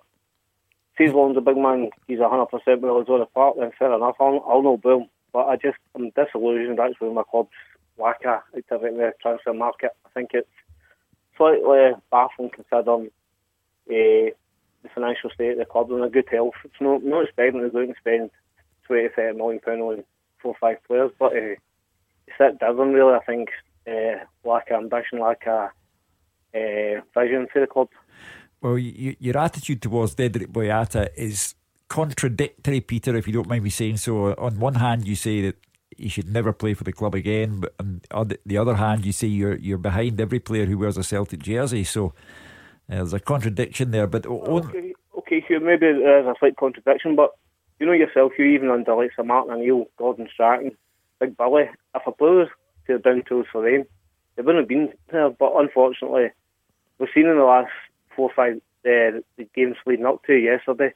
see as long as big man he's 100% with us on the park, then fair enough, I'll, I'll no boom. But I just, I'm disillusioned actually with my club's lacker activity in the transfer market. I think it's slightly baffling considering uh, the financial state of the club and a good health. It's not, not expecting to go and spend 20, 30 million pounds on four or five players, but uh, it's that doesn't really, I think, uh, lack of ambition, lack of uh, vision for the club. Well, you, your attitude towards Dedryck Boyata is contradictory, Peter, if you don't mind me saying so. On one hand, you say that he should never play for the club again, but on the other hand, you say you're you're behind every player who wears a Celtic jersey. So uh, there's a contradiction there. But Okay, okay, Hugh, maybe there's a slight contradiction, but you know yourself, you even under like Sir Martin O'Neill, Gordon Strachan, Big Billy, if a player down tools for them, they wouldn't have been there. But unfortunately, we've seen in the last four or five uh, the games leading up to yesterday,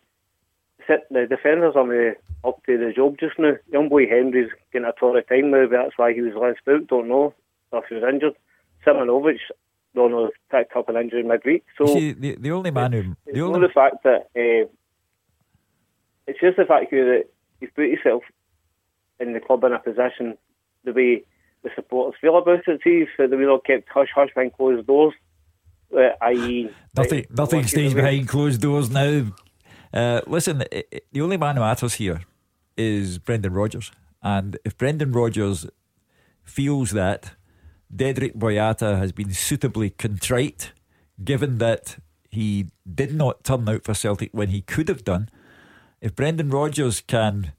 the defenders are up to the job just now. Young boy Henry's getting a of time now, but that's why he was last out. Don't know if he was injured. Simunovic, don't know, picked up an injury midweek. So See, the, the only man who the not only the fact that uh, it's just the fact here that you've put yourself in the club in a position the way the supporters feel about it. See, so the way they're kept hush hush behind closed doors, uh, i.e., Nothing, like, nothing stays behind closed doors now. Uh, listen, i- i- the only man who matters here is Brendan Rodgers, and if Brendan Rodgers feels that Dedryck Boyata has been suitably contrite, given that he did not turn out for Celtic when he could have done, if Brendan Rodgers can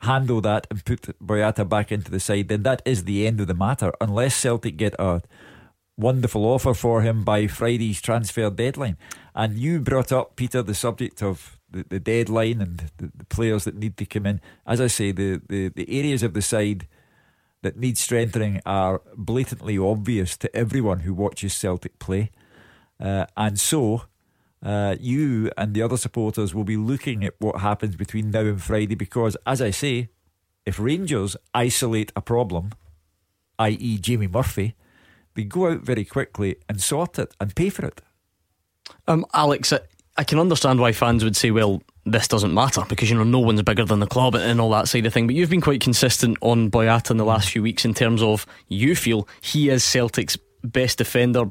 handle that and put Boyata back into the side, then that is the end of the matter. Unless Celtic get a wonderful offer for him by Friday's transfer deadline. And you brought up, Peter, the subject of the, the deadline and the, the players that need to come in. As I say, the, the, the areas of the side that need strengthening are blatantly obvious to everyone who watches Celtic play. Uh, and so uh, you and the other supporters will be looking at what happens between now and Friday because, as I say, if Rangers isolate a problem, i.e., Jamie Murphy, they go out very quickly and sort it and pay for it. Um, Alex, I, I can understand why fans would say, well, this doesn't matter because, you know, no one's bigger than the club and all that side of thing. But you've been quite consistent on Boyata in the last few weeks in terms of you feel he is Celtic's best defender,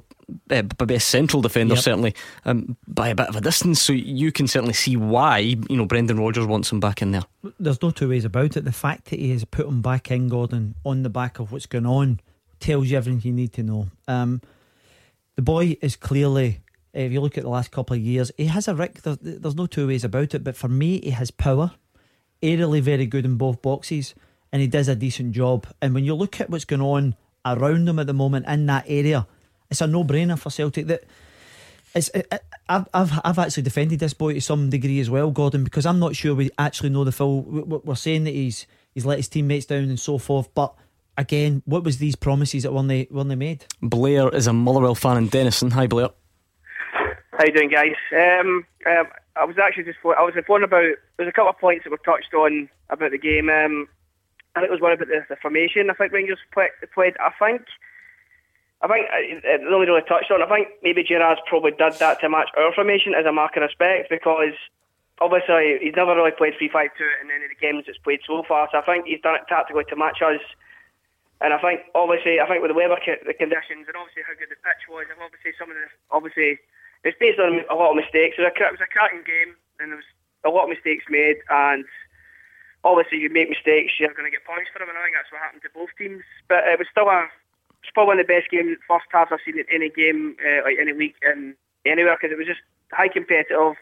uh, best central defender, Yep. certainly, um, by a bit of a distance. So you can certainly see why, you know, Brendan Rodgers wants him back in there. There's no two ways about it. The fact that he has put him back in, Gordon, on the back of what's going on, tells you everything you need to know. Um, the boy is clearly, if you look at the last couple of years, he has a Rick. There's, there's no two ways about it. But for me, he has power, aerially very good in both boxes, and he does a decent job. And when you look at what's going on around him at the moment in that area, it's a no-brainer for Celtic. That it's, it, it- I've, I've, I've actually defended this boy to some degree as well, Gordon, because I'm not sure we actually know the full. we- we- We're saying that he's he's let his teammates down and so forth, but again, what was these promises that when they when they made? Blair is a Motherwell fan in Dennistoun. Hi, Blair. How you doing, guys? Um, um, I was actually just I was informed about there's a couple of points that were touched on about the game. Um, I think it was one about the, the formation. I think Rangers played. played I think. I think it really really touched on. I think maybe Gerrard's probably did that to match our formation as a mark of respect because obviously he's never really played three five two in any of the games that's played so far. So I think he's done it tactically to match us. And I think obviously I think with the weather the conditions and obviously how good the pitch was, and obviously some of the obviously it's based on a lot of mistakes. It was a, it was a cracking game, and there was a lot of mistakes made, and obviously you make mistakes, you're going to get punished for them, and I think that's what happened to both teams. But it was still a it's probably one of the best game first halves I've seen in any game, uh, like any week in anywhere, because it was just high competitive.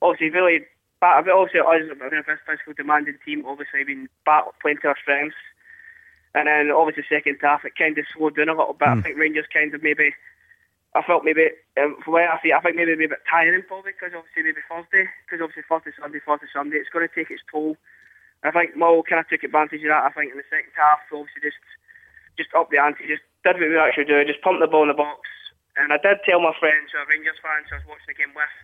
Obviously, really, but obviously us, being a physical demanding team, obviously been back playing to our strengths. And then obviously second half it kind of slowed down a little bit. I think Rangers kind of maybe I felt maybe um, from where I see, I think maybe maybe a bit tiring probably because obviously maybe Thursday because obviously Thursday Sunday Thursday Sunday it's going to take its toll. I think Mull kind of took advantage of that. I think in the second half obviously just just up the ante, just did what we actually do, just pumped the ball in the box. And I did tell my friends, who are Rangers fans, who I was watching the game with,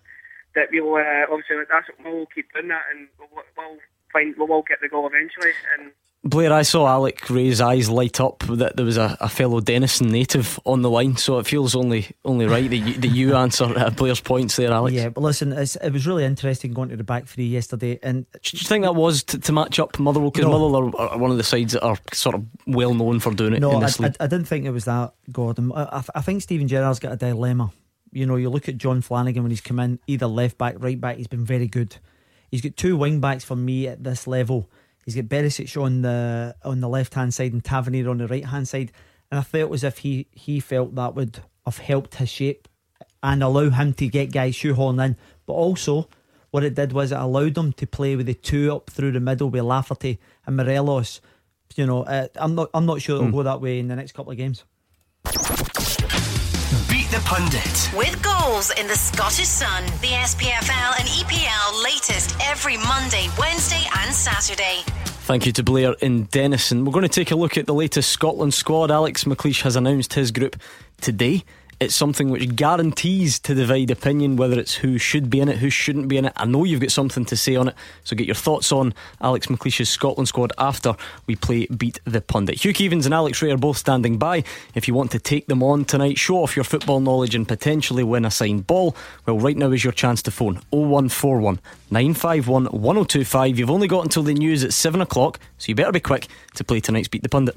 that we'll uh, obviously that's we'll keep doing that, and we'll, we'll find we'll all get the goal eventually. And Blair, I saw Alec Rae's eyes light up that there was a, a fellow Dennistoun native on the line, so it feels only only right that you, that you [LAUGHS] answer uh, Blair's points there, Alex. Yeah, but listen, it's, it was really interesting going to the back three yesterday. And do you think that was to, to match up Motherwell? Because No. Motherwell are, are one of the sides that are sort of well known for doing it No, in I, this I, league. I didn't think it was that, Gordon. I, I, I think Steven Gerrard's got a dilemma. You know, you look at Jon Flanagan when he's come in, either left back, right back, he's been very good. He's got two wing backs for me at this level. He's got Barisic on the on the left hand side and Tavernier on the right hand side. And I felt as if he, he felt that would have helped his shape and allow him to get guys shoehorned in. But also, what it did was it allowed him to play with the two up through the middle with Lafferty and Morelos. You know, uh, I'm not I'm not sure it'll Hmm. go that way in the next couple of games. Beat the pundit. With goals in the Scottish Sun, the SPFL and EPL latest every every Monday, Wednesday, and Saturday. Thank you to Blair in Dennistoun. We're going to take a look at the latest Scotland squad. Alex McLeish has announced his group today. It's something which guarantees to divide opinion, whether it's who should be in it, who shouldn't be in it. I know you've got something to say on it, so get your thoughts on Alex McLeish's Scotland squad after we play Beat the Pundit. Hugh Keevins and Alex Rae are both standing by. If you want to take them on tonight, show off your football knowledge and potentially win a signed ball, well, right now is your chance to phone 0141 951 1025. You've only got until the news at 7 o'clock, so you better be quick to play tonight's Beat the Pundit.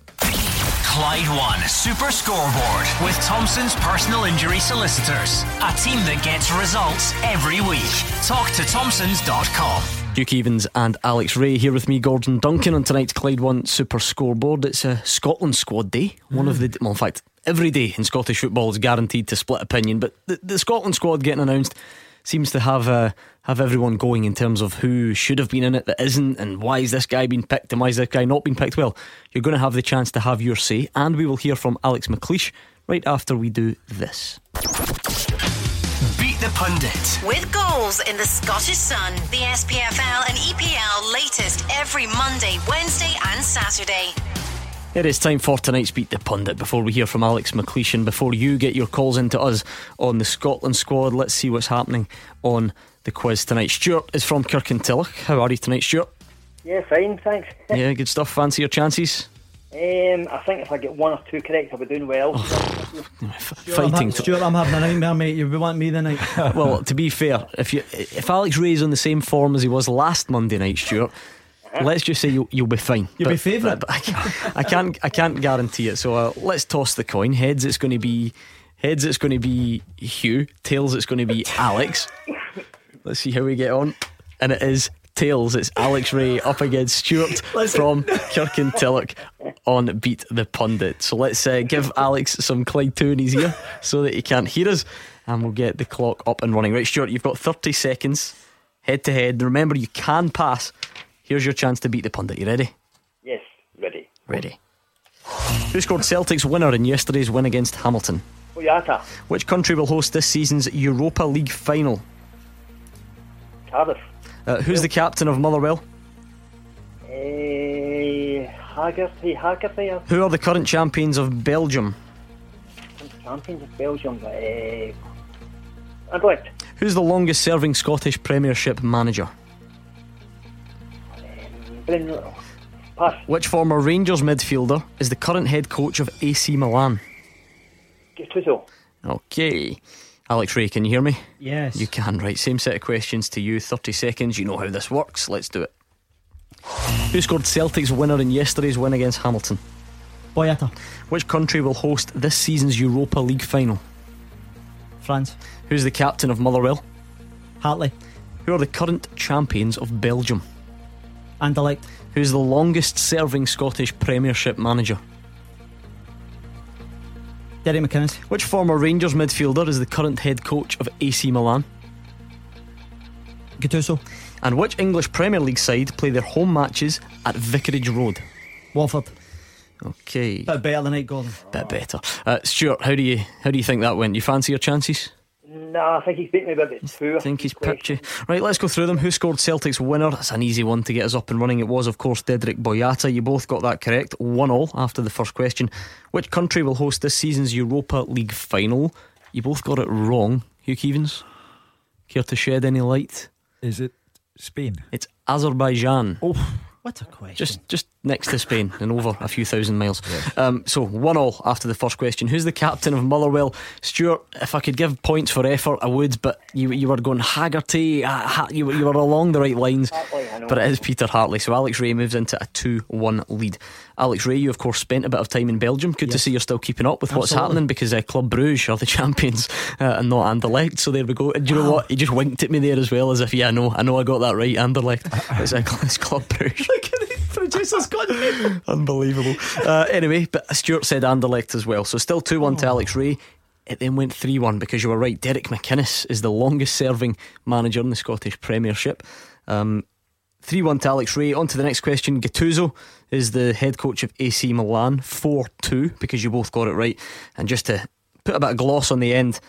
Clyde One Super Scoreboard with Thompson's personal injury solicitors. A team that gets results every week. Talk to Thompsons.com. Hugh Keevins and Alex Rae here with me, Gordon Duncan, on tonight's Clyde One Super Scoreboard. It's a Scotland squad day. One of the, well, in fact, every day in Scottish football is guaranteed to split opinion, but the, the Scotland squad getting announced seems to have uh, have everyone going in terms of who should have been in it that isn't, and why is this guy being picked and why is this guy not being picked. Well, you're going to have the chance to have your say, and we will hear from Alex McLeish right after we do this. Beat the Pundit. With goals in the Scottish Sun, the SPFL and EPL latest every Monday, Wednesday, and Saturday. It is time for tonight's Beat the Pundit. Before we hear from Alex McLeish and before you get your calls into us on the Scotland squad, let's see what's happening on the quiz tonight. Stuart is from Kirkintilloch. How are you tonight, Stuart? Yeah, fine, thanks. [LAUGHS] yeah, good stuff. Fancy your chances? Um, I think if I get one or two correct, I'll be doing well. Oh, [LAUGHS] Fighting. Stuart, Stuart, I'm having a nightmare, mate. You want me tonight? [LAUGHS] well, to be fair, if you if Alex Rae's on the same form as he was last Monday night, Stuart. Let's just say you'll, you'll be fine. You'll be favourite. I, can't, I can't. I can't guarantee it. So uh, let's toss the coin. Heads, it's going to be heads. It's going to be Hugh. Tails, it's going to be Alex. Let's see how we get on. And it is tails. It's Alex Rae up against Stuart [LAUGHS] from Kirkintilloch on Beat the Pundit. So let's uh, give Alex some Clyde Two in his ear so that he can't hear us, and we'll get the clock up and running. Right, Stuart, you've got 30 seconds head to head. Remember, you can pass. Here's your chance to beat the pundit. You ready? Yes, ready. Ready. Who scored Celtic's winner in yesterday's win against Hamilton? Boyata. Which country will host this season's Europa League final? Cardiff. Uh, who's the captain of Motherwell? Uh, Haggerty, Haggerty. Who are the current champions of Belgium? Champions of Belgium. Uh, Anderlecht. Who's the longest serving Scottish Premiership manager? Bren- Pass. Which former Rangers midfielder is the current head coach of AC Milan? Gattuso. Okay. Alex Rae, can you hear me? Yes. You can, right. Same set of questions to you, 30 seconds. You know how this works. Let's do it. Who scored Celtic's winner in yesterday's win against Hamilton? Boyata. Which country will host this season's Europa League final? France. Who's the captain of Motherwell? Hartley. Who are the current champions of Belgium? Anderlecht. Who's the longest serving Scottish Premiership manager? Derek McInnes. Which former Rangers midfielder is the current head coach of AC Milan? Gattuso. And which English Premier League side play their home matches at Vicarage Road? Watford. Okay. Bit better than Night Gordon. Bit better. Uh, Stuart, how do you how do you think that went? You fancy your chances? No, I think he's beat me by about two. I think he's picked you. Right, let's go through them. Who scored Celtic's winner? That's an easy one to get us up and running. It was, of course, Dedryck Boyata. You both got that correct. One all after the first question. Which country will host this season's Europa League final? You both got it wrong. Hugh Keevins, care to shed any light? Is it Spain? It's Azerbaijan. Oh, what a question. Just just next to Spain and over a few thousand miles. Um, so one all after the first question. Who's the captain of Motherwell? Stuart, if I could give points for effort, I would, but you you were going Haggerty. Uh, ha- you, you were along the right lines. But it is Peter Hartley. So Alex Rae moves into a 2 1 lead. Alex Rae, you of course spent a bit of time in Belgium. Good to see you're still keeping up with what's happening because uh, Club Bruges are the [LAUGHS] champions uh, and not Anderlecht. So there we go. Do you know what? He just winked at me there as well, as if, yeah, I know, I know I got that right. Anderlecht. [LAUGHS] it's, uh, it's Club Bruges. Producer's got me. Unbelievable. Uh, anyway, but Stuart said Anderlecht as well. So still 2 1 to Alex Rae. It then went 3 1 because you were right. Derek McInnes is the longest serving manager in the Scottish Premiership. Um, 3 1 to Alex Rae. On to the next question. Gattuso is the head coach of AC Milan. 4 2 because you both got it right. And just to put a bit of gloss on the end,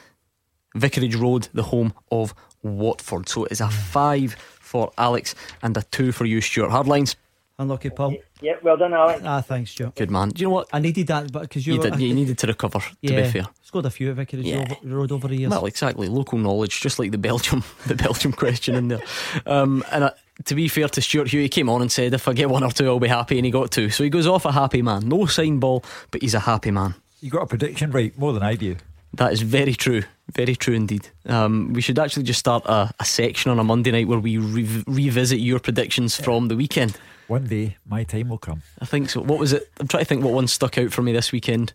Vicarage Road, the home of Watford. So it is a 5 for Alex and a two for you, Stuart. Hardlines. Unlucky, Paul. Yeah, well done, Alex. Ah, thanks, Joe. Good man. Do you know what? I needed that, but because you, You, were- did, you needed to recover, to yeah, be fair. scored a few at Vicarage Yeah. Road- Road over the years. Well, exactly. Local knowledge, just like the Belgium, [LAUGHS] the Belgium question in there. Um, and uh, to be fair to Stuart Hugh, he came on and said, "If I get one or two, I'll be happy," and he got two. So he goes off a happy man. No sign ball, but he's a happy man. You got a prediction right more than I do. That is very true. Very true indeed. Um, we should actually just start a, a section on a Monday night where we rev- revisit your predictions from the weekend. One day, my time will come. I think so. What was it? I'm trying to think what one stuck out for me this weekend.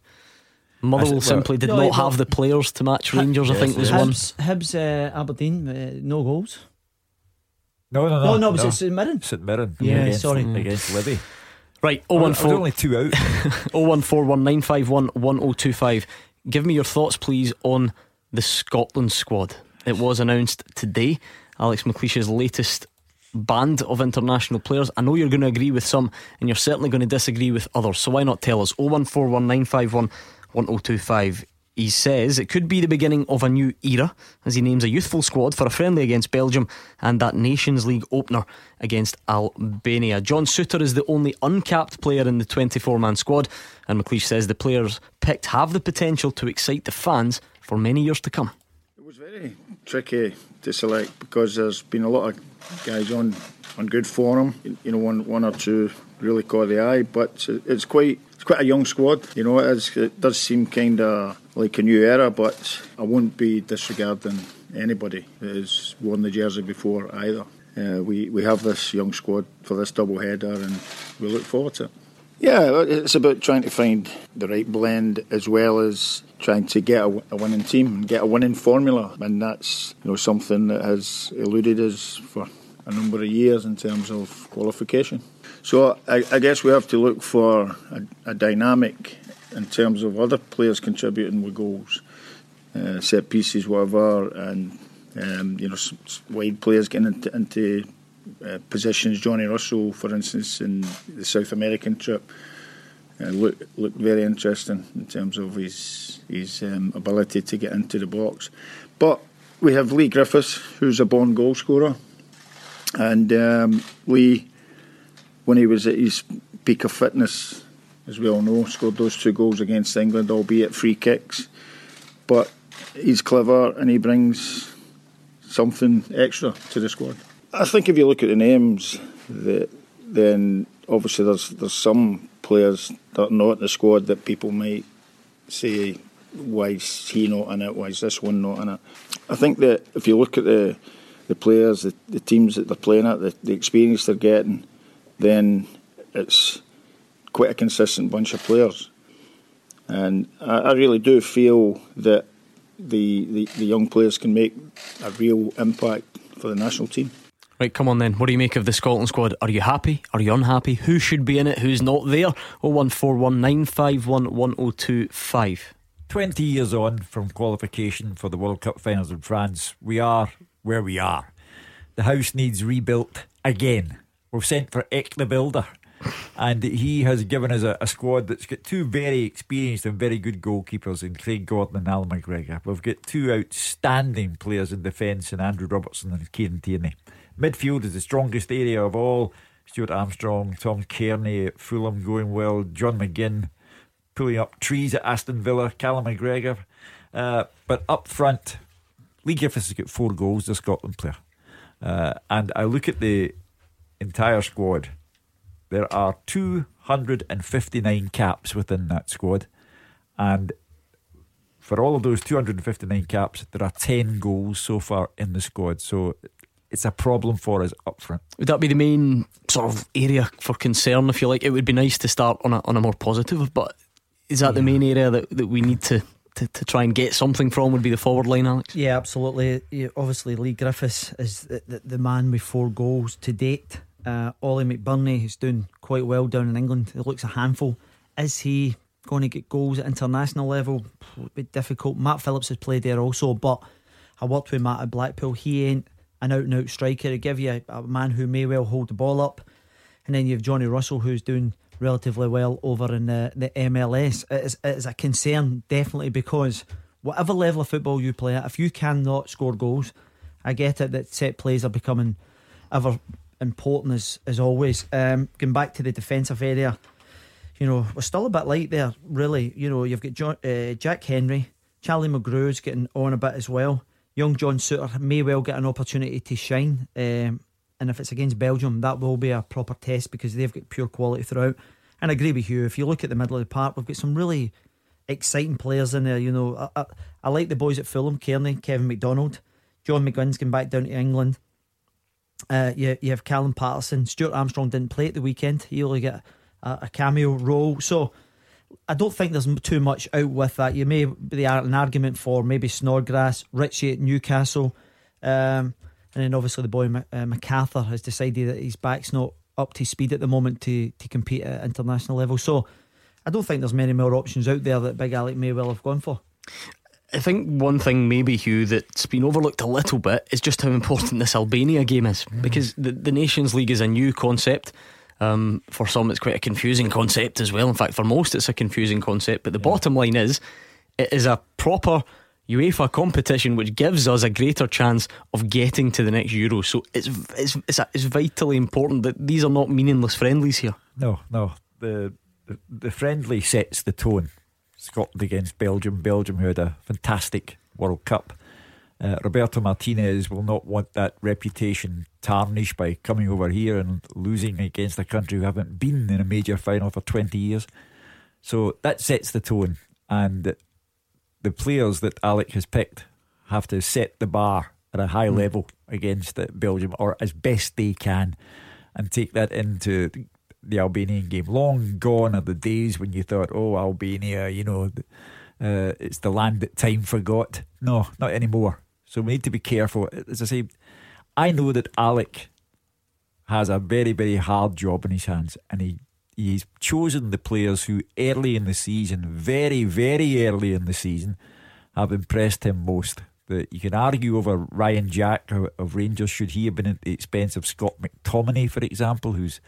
Motherwell well, simply did No, not have the players to match Rangers. I think was one. Hibs, Hibs uh, Aberdeen, uh, no goals. No, no, no. No, no, was it St Mirren? St Mirren. Yeah, against, sorry. Against Libby. Right, I was- I 014 only two out. [LAUGHS] 0141951 1025. Give me your thoughts, please, on the Scotland squad. It was announced today. Alex McLeish's latest band of international players. I know you're going to agree with some, and you're certainly going to disagree with others. So why not tell us? 0141951 1025. He says it could be the beginning of a new era as he names a youthful squad for a friendly against Belgium and that Nations League opener against Albania. John Souttar is the only uncapped player in the 24 man squad, and McLeish says the players picked have the potential to excite the fans for many years to come. Was very tricky to select because there's been a lot of guys on on good form. You know, one one or two really caught the eye, but it's quite it's quite a young squad. You know, it, is, it does seem kind of like a new era, but I won't be disregarding anybody that has worn the jersey before either. Uh, we we have this young squad for this double header, and we look forward to it. Yeah, it's about trying to find the right blend as well as trying to get a, a winning team and get a winning formula, and that's you know something that has eluded us for a number of years in terms of qualification. So I, I guess we have to look for a, a dynamic in terms of other players contributing with goals, uh, set pieces, whatever, and um, you know wide players getting into, into uh, positions. Johnny Russell, for instance, in the South American trip, uh, looked looked very interesting in terms of his his um, ability to get into the box. But we have Leigh Griffiths, who's a born goal scorer, and um, Leigh, when he was at his peak of fitness, as we all know, scored those two goals against England, albeit free kicks. But he's clever and he brings something extra to the squad. I think if you look at the names, the, then obviously there's there's some players that are not in the squad that people might say, why is he not in it? Why is this one not in it? I think that if you look at the the players, the, the teams that they're playing at, the, the experience they're getting, then it's quite a consistent bunch of players. And I, I really do feel that the, the, the young players can make a real impact for the national team. Right, come on then. What do you make of the Scotland squad? Are you happy? Are you unhappy? Who should be in it? Who's not there? 01419511025. 20 years on from qualification for the World Cup finals in France, we are where we are. The house needs rebuilt again. We've sent for Eck the Builder, and he has given us a, a squad that's got two very experienced and very good goalkeepers in Craig Gordon and Allan McGregor. We've got two outstanding players in defence in Andrew Robertson and Kieran Tierney. Midfield is the strongest area of all. Stuart Armstrong, Tom Cairney at Fulham going well, John McGinn pulling up trees at Aston Villa, Callum McGregor. Uh, but up front, Leigh Griffiths has got four goals, the Scotland player. Uh, and I look at the entire squad. There are 259 caps within that squad. And for all of those 259 caps, there are 10 goals so far in the squad. So it's a problem for us up front. Would that be the main sort of area for concern, if you like? It would be nice to start on a, on a more positive, but is that the main area that, that we need to, to, to try and get something from? Would be the forward line, Alex? Yeah, absolutely. Yeah, obviously, Leigh Griffiths is the, the, the man with four goals to date. Uh, Ollie McBurnie is doing quite well down in England. It looks a handful. Is he going to get goals at international level? It'd be difficult. Matt Phillips has played there also, but I worked with Matt at Blackpool. He ain't an out and out striker. He give you a, a man who may well hold the ball up, and then you have Johnny Russell who's doing relatively well over in the, the MLS. It is, it is a concern definitely because whatever level of football you play at, if you cannot score goals, I get it that set plays are becoming ever important as as always. Um, going back to the defensive area, you know we're still a bit light there. Really, you know you've got John, uh, Jack Hendry, Charlie Mulgrew's getting on a bit as well. Young John Souttar may well get an opportunity to shine. Um, and if it's against Belgium, that will be a proper test because they've got pure quality throughout. And I agree with you. If you look at the middle of the park, we've got some really exciting players in there. You know, I, I, I like the boys at Fulham, Cairney, Kevin McDonald, John McGinn's going back down to England. Uh, you, you have Callum Paterson. Stuart Armstrong didn't play at the weekend. He only got a, a cameo role. So I don't think there's too much out with that. You may be an argument for maybe Snodgrass, Ritchie at Newcastle. Um, and then obviously the boy uh, McArthur has decided that his back's not up to speed at the moment to, to compete at international level. So I don't think there's many more options out there that Big Alec may well have gone for. I think one thing maybe Hugh that's been overlooked a little bit is just how important this Albania game is mm. because the, the Nations League is a new concept. Um, for some, it's quite a confusing concept as well. In fact, for most, it's a confusing concept. But the yeah. bottom line is, it is a proper UEFA competition, which gives us a greater chance of getting to the next Euro. So it's it's it's, it's vitally important that these are not meaningless friendlies here. No, no. The the, the friendly sets the tone. Scotland against Belgium. Belgium who had a fantastic World Cup. Uh, Roberto Martinez will not want that reputation tarnished by coming over here and losing against a country who haven't been in a major final for 20 years. So that sets the tone. And the players that Alec has picked have to set the bar at a high mm. level against Belgium, or as best they can, and take that into the Albanian game. Long gone are the days when you thought, "Oh, Albania, you know, uh, it's the land that time forgot." No, not anymore. So we need to be careful. As I say, I know that Alec has a very, very hard job in his hands, and he he's chosen the players who early in the season, very, very early in the season, have impressed him most. That you can argue over Ryan Jack of Rangers. Should he have been at the expense of Scott McTominay, for example, who's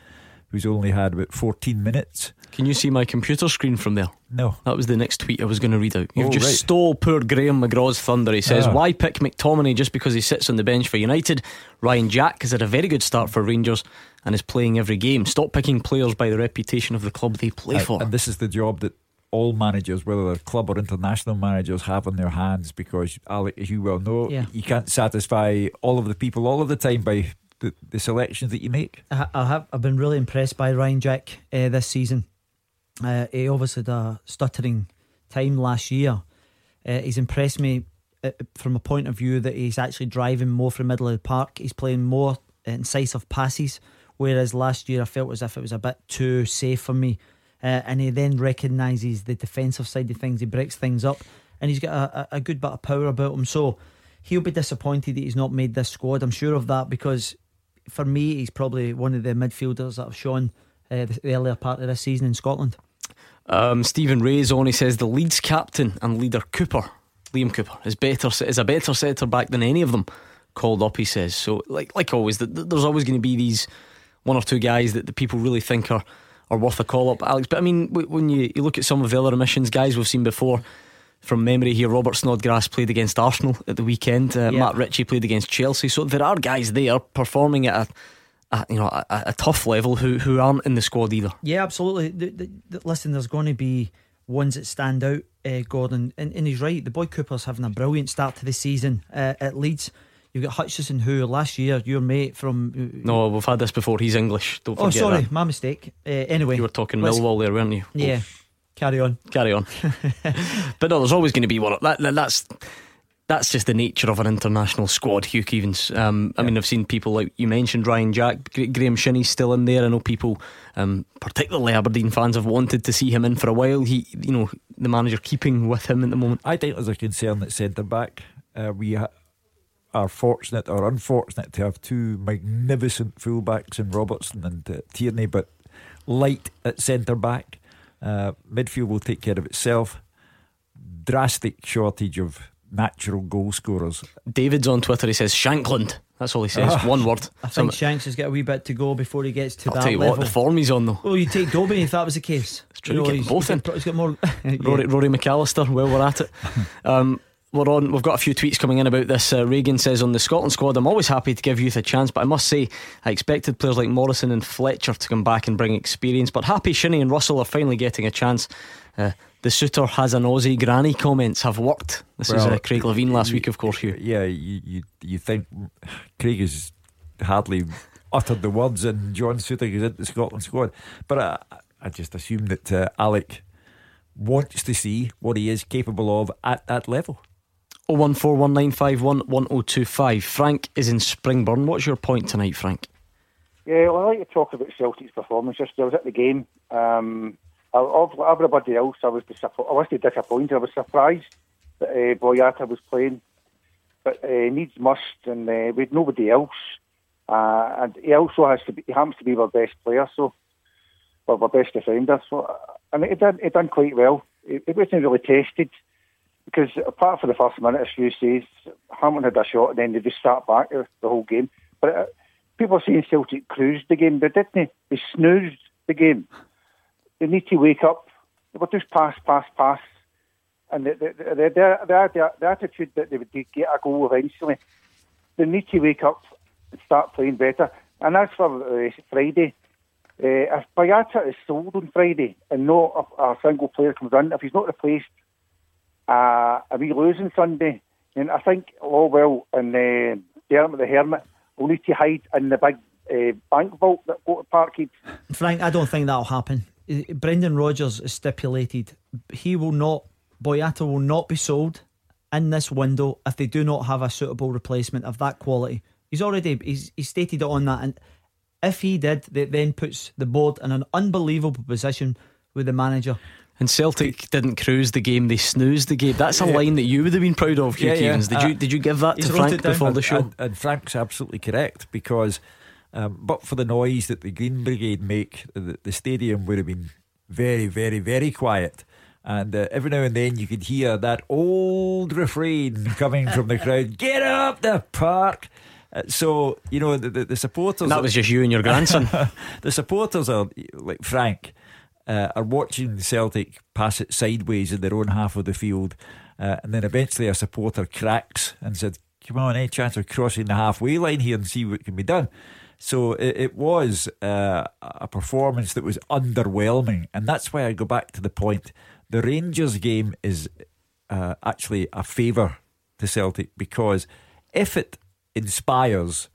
who's only had about 14 minutes? Can you see my computer screen from there? No. That was the next tweet I was going to read out. You've oh, just right. stole poor Graham McGraw's thunder. He says, ah. Why pick McTominay just because he sits on the bench for United? Ryan Jack has had a very good start for Rangers and is playing every game. Stop picking players by the reputation of the club they play for. And this is the job that all managers, whether they're club or international managers, have on their hands because, Alec, as you well know, yeah. you can't satisfy all of the people all of the time by the, the selections that you make. I, I have. I've been really impressed by Ryan Jack uh, this season. Uh, he obviously had a stuttering time last year. Uh, he's impressed me uh, from a point of view that he's actually driving more from the middle of the park. He's playing more incisive passes. Whereas last year I felt as if it was a bit too safe for me. Uh, and he then recognises the defensive side of things. He breaks things up, and he's got a, a, good bit of power about him. So he'll be disappointed that he's not made this squad. I'm sure of that because for me, he's probably one of the midfielders that have shown uh, the, the, earlier part of this season in Scotland. Um, Stephen Ray's on. He says the Leeds captain and leader Cooper, Liam Cooper, is better is a better centre back than any of them called up. He says so. Like like always, the, the, there's always going to be these one or two guys that the people really think are, are worth a call up, Alex. But I mean, when you, you look at some of the other emissions, guys we've seen before, from memory here, Robert Snodgrass played against Arsenal at the weekend. Uh, yeah. Matt Ritchie played against Chelsea. So there are guys there performing at a, a you know a, a, tough level who who aren't in the squad either. Yeah, absolutely. The, the, the, listen, there's going to be ones that stand out, uh, Gordon, and, and he's right. The boy Cooper's having a brilliant start to the season uh, at Leeds. You've got Hutchison, who last year your mate from. Uh, no, we've had this before. He's English. Don't oh, sorry, that. my mistake. Uh, anyway, you were talking Millwall there, weren't you? Yeah. Oh. Carry on. Carry on. [LAUGHS] but no, there's always going to be one. That, that's that's just the nature of an international squad, Hugh Keevins. Um, I yeah. mean, I've seen people like you mentioned, Ryan Jack, Graeme Shinnie's still in there. I know people, um, particularly Aberdeen fans, have wanted to see him in for a while. He, you know, the manager keeping with him at the moment. I think there's a concern that centre back. Uh, we ha- are fortunate or unfortunate to have two magnificent fullbacks in Robertson and uh, Tierney, but light at centre back. Uh, midfield will take care of itself. Drastic shortage of natural goal scorers. David's on Twitter. He says Shankland. That's all he says. Ah. One word. I think Shanks has got a wee bit to go before he gets to I'll that tell you level. what, the form he's on though. Well, you take Dobbie if that was the case. [LAUGHS] It's true. You know, he's, both he's in. Got, he's got more. [LAUGHS] [LAUGHS] yeah. Rory, Rory McAllister. Well, we're at it. Um, we're on. We've got a few tweets coming in about this. Uh, Reagan says on the Scotland squad, I'm always happy to give youth a chance, but I must say I expected players like Morrison and Fletcher to come back and bring experience. But happy Shinnie and Russell are finally getting a chance. Uh, the Souttar has an Aussie granny. Comments have worked. This is uh, Craig Levein last you- week, of course. Hugh. Yeah, you, you you think Craig has hardly uttered the words, and John Souttar is into the Scotland squad. But I, I just assume that uh, Alec wants to see what he is capable of at that level. 01419511025. Frank is in Springburn. What's your point tonight, Frank? Yeah, well, I like to talk about Celtic's performance. Just I was at the game. Um, I- of everybody else, I was disappointed. I wasn't disappointed. I was surprised that uh, Boyata was playing, but uh, needs must, and uh, with nobody else. Uh, and he also has to be. He happens to be our best player, so or our best defender. So, and he done. He done quite well. It, it wasn't really tested because apart from the first minute, as you say, Hamilton had a shot, and then they just sat back the the whole game. But uh, people are saying Celtic cruised the game. They didn't. They snoozed the game. They need to wake up. They just pass, pass, pass. And the, the, the, the, the, the attitude that they would get a goal eventually, they need to wake up and start playing better. And as for uh, Friday, uh, if Boyata is sold on Friday and not a, a single player comes in, if he's not replaced, uh, and we lose on Sunday, then I think Lawwell and uh, Dermot the Hermit will need to hide in the big uh, bank vault that go to Parkhead. Frank, I don't think that'll happen. Brendan Rodgers is stipulated he will not, Boyata will not be sold in this window if they do not have a suitable replacement of that quality. He's already he's, he's stated it on that, and if he did, that then puts the board in an unbelievable position with the manager. And Celtic didn't cruise the game; they snoozed the game. That's a Yeah. line that you would have been proud of, Hugh Yeah, yeah. Keevins. Did you Uh, did you give that to Frank it down. before the show? And, and Frank's absolutely correct because, um, but for the noise that the Green Brigade make, the, the stadium would have been very, very, very quiet. And uh, every now and then you could hear that old refrain coming from the crowd [LAUGHS] Get up the park! Uh, so, you know, the, the, the supporters. That was just you and your grandson. [LAUGHS] the supporters are, like Frank, uh, are watching Celtic pass it sideways in their own half of the field. Uh, and then eventually a supporter cracks and said, Come on, any chance of crossing the halfway line here and see what can be done? So it, it was uh, a performance that was underwhelming. And that's why I go back to the point the Rangers game is uh, actually a favour to Celtic because if it inspires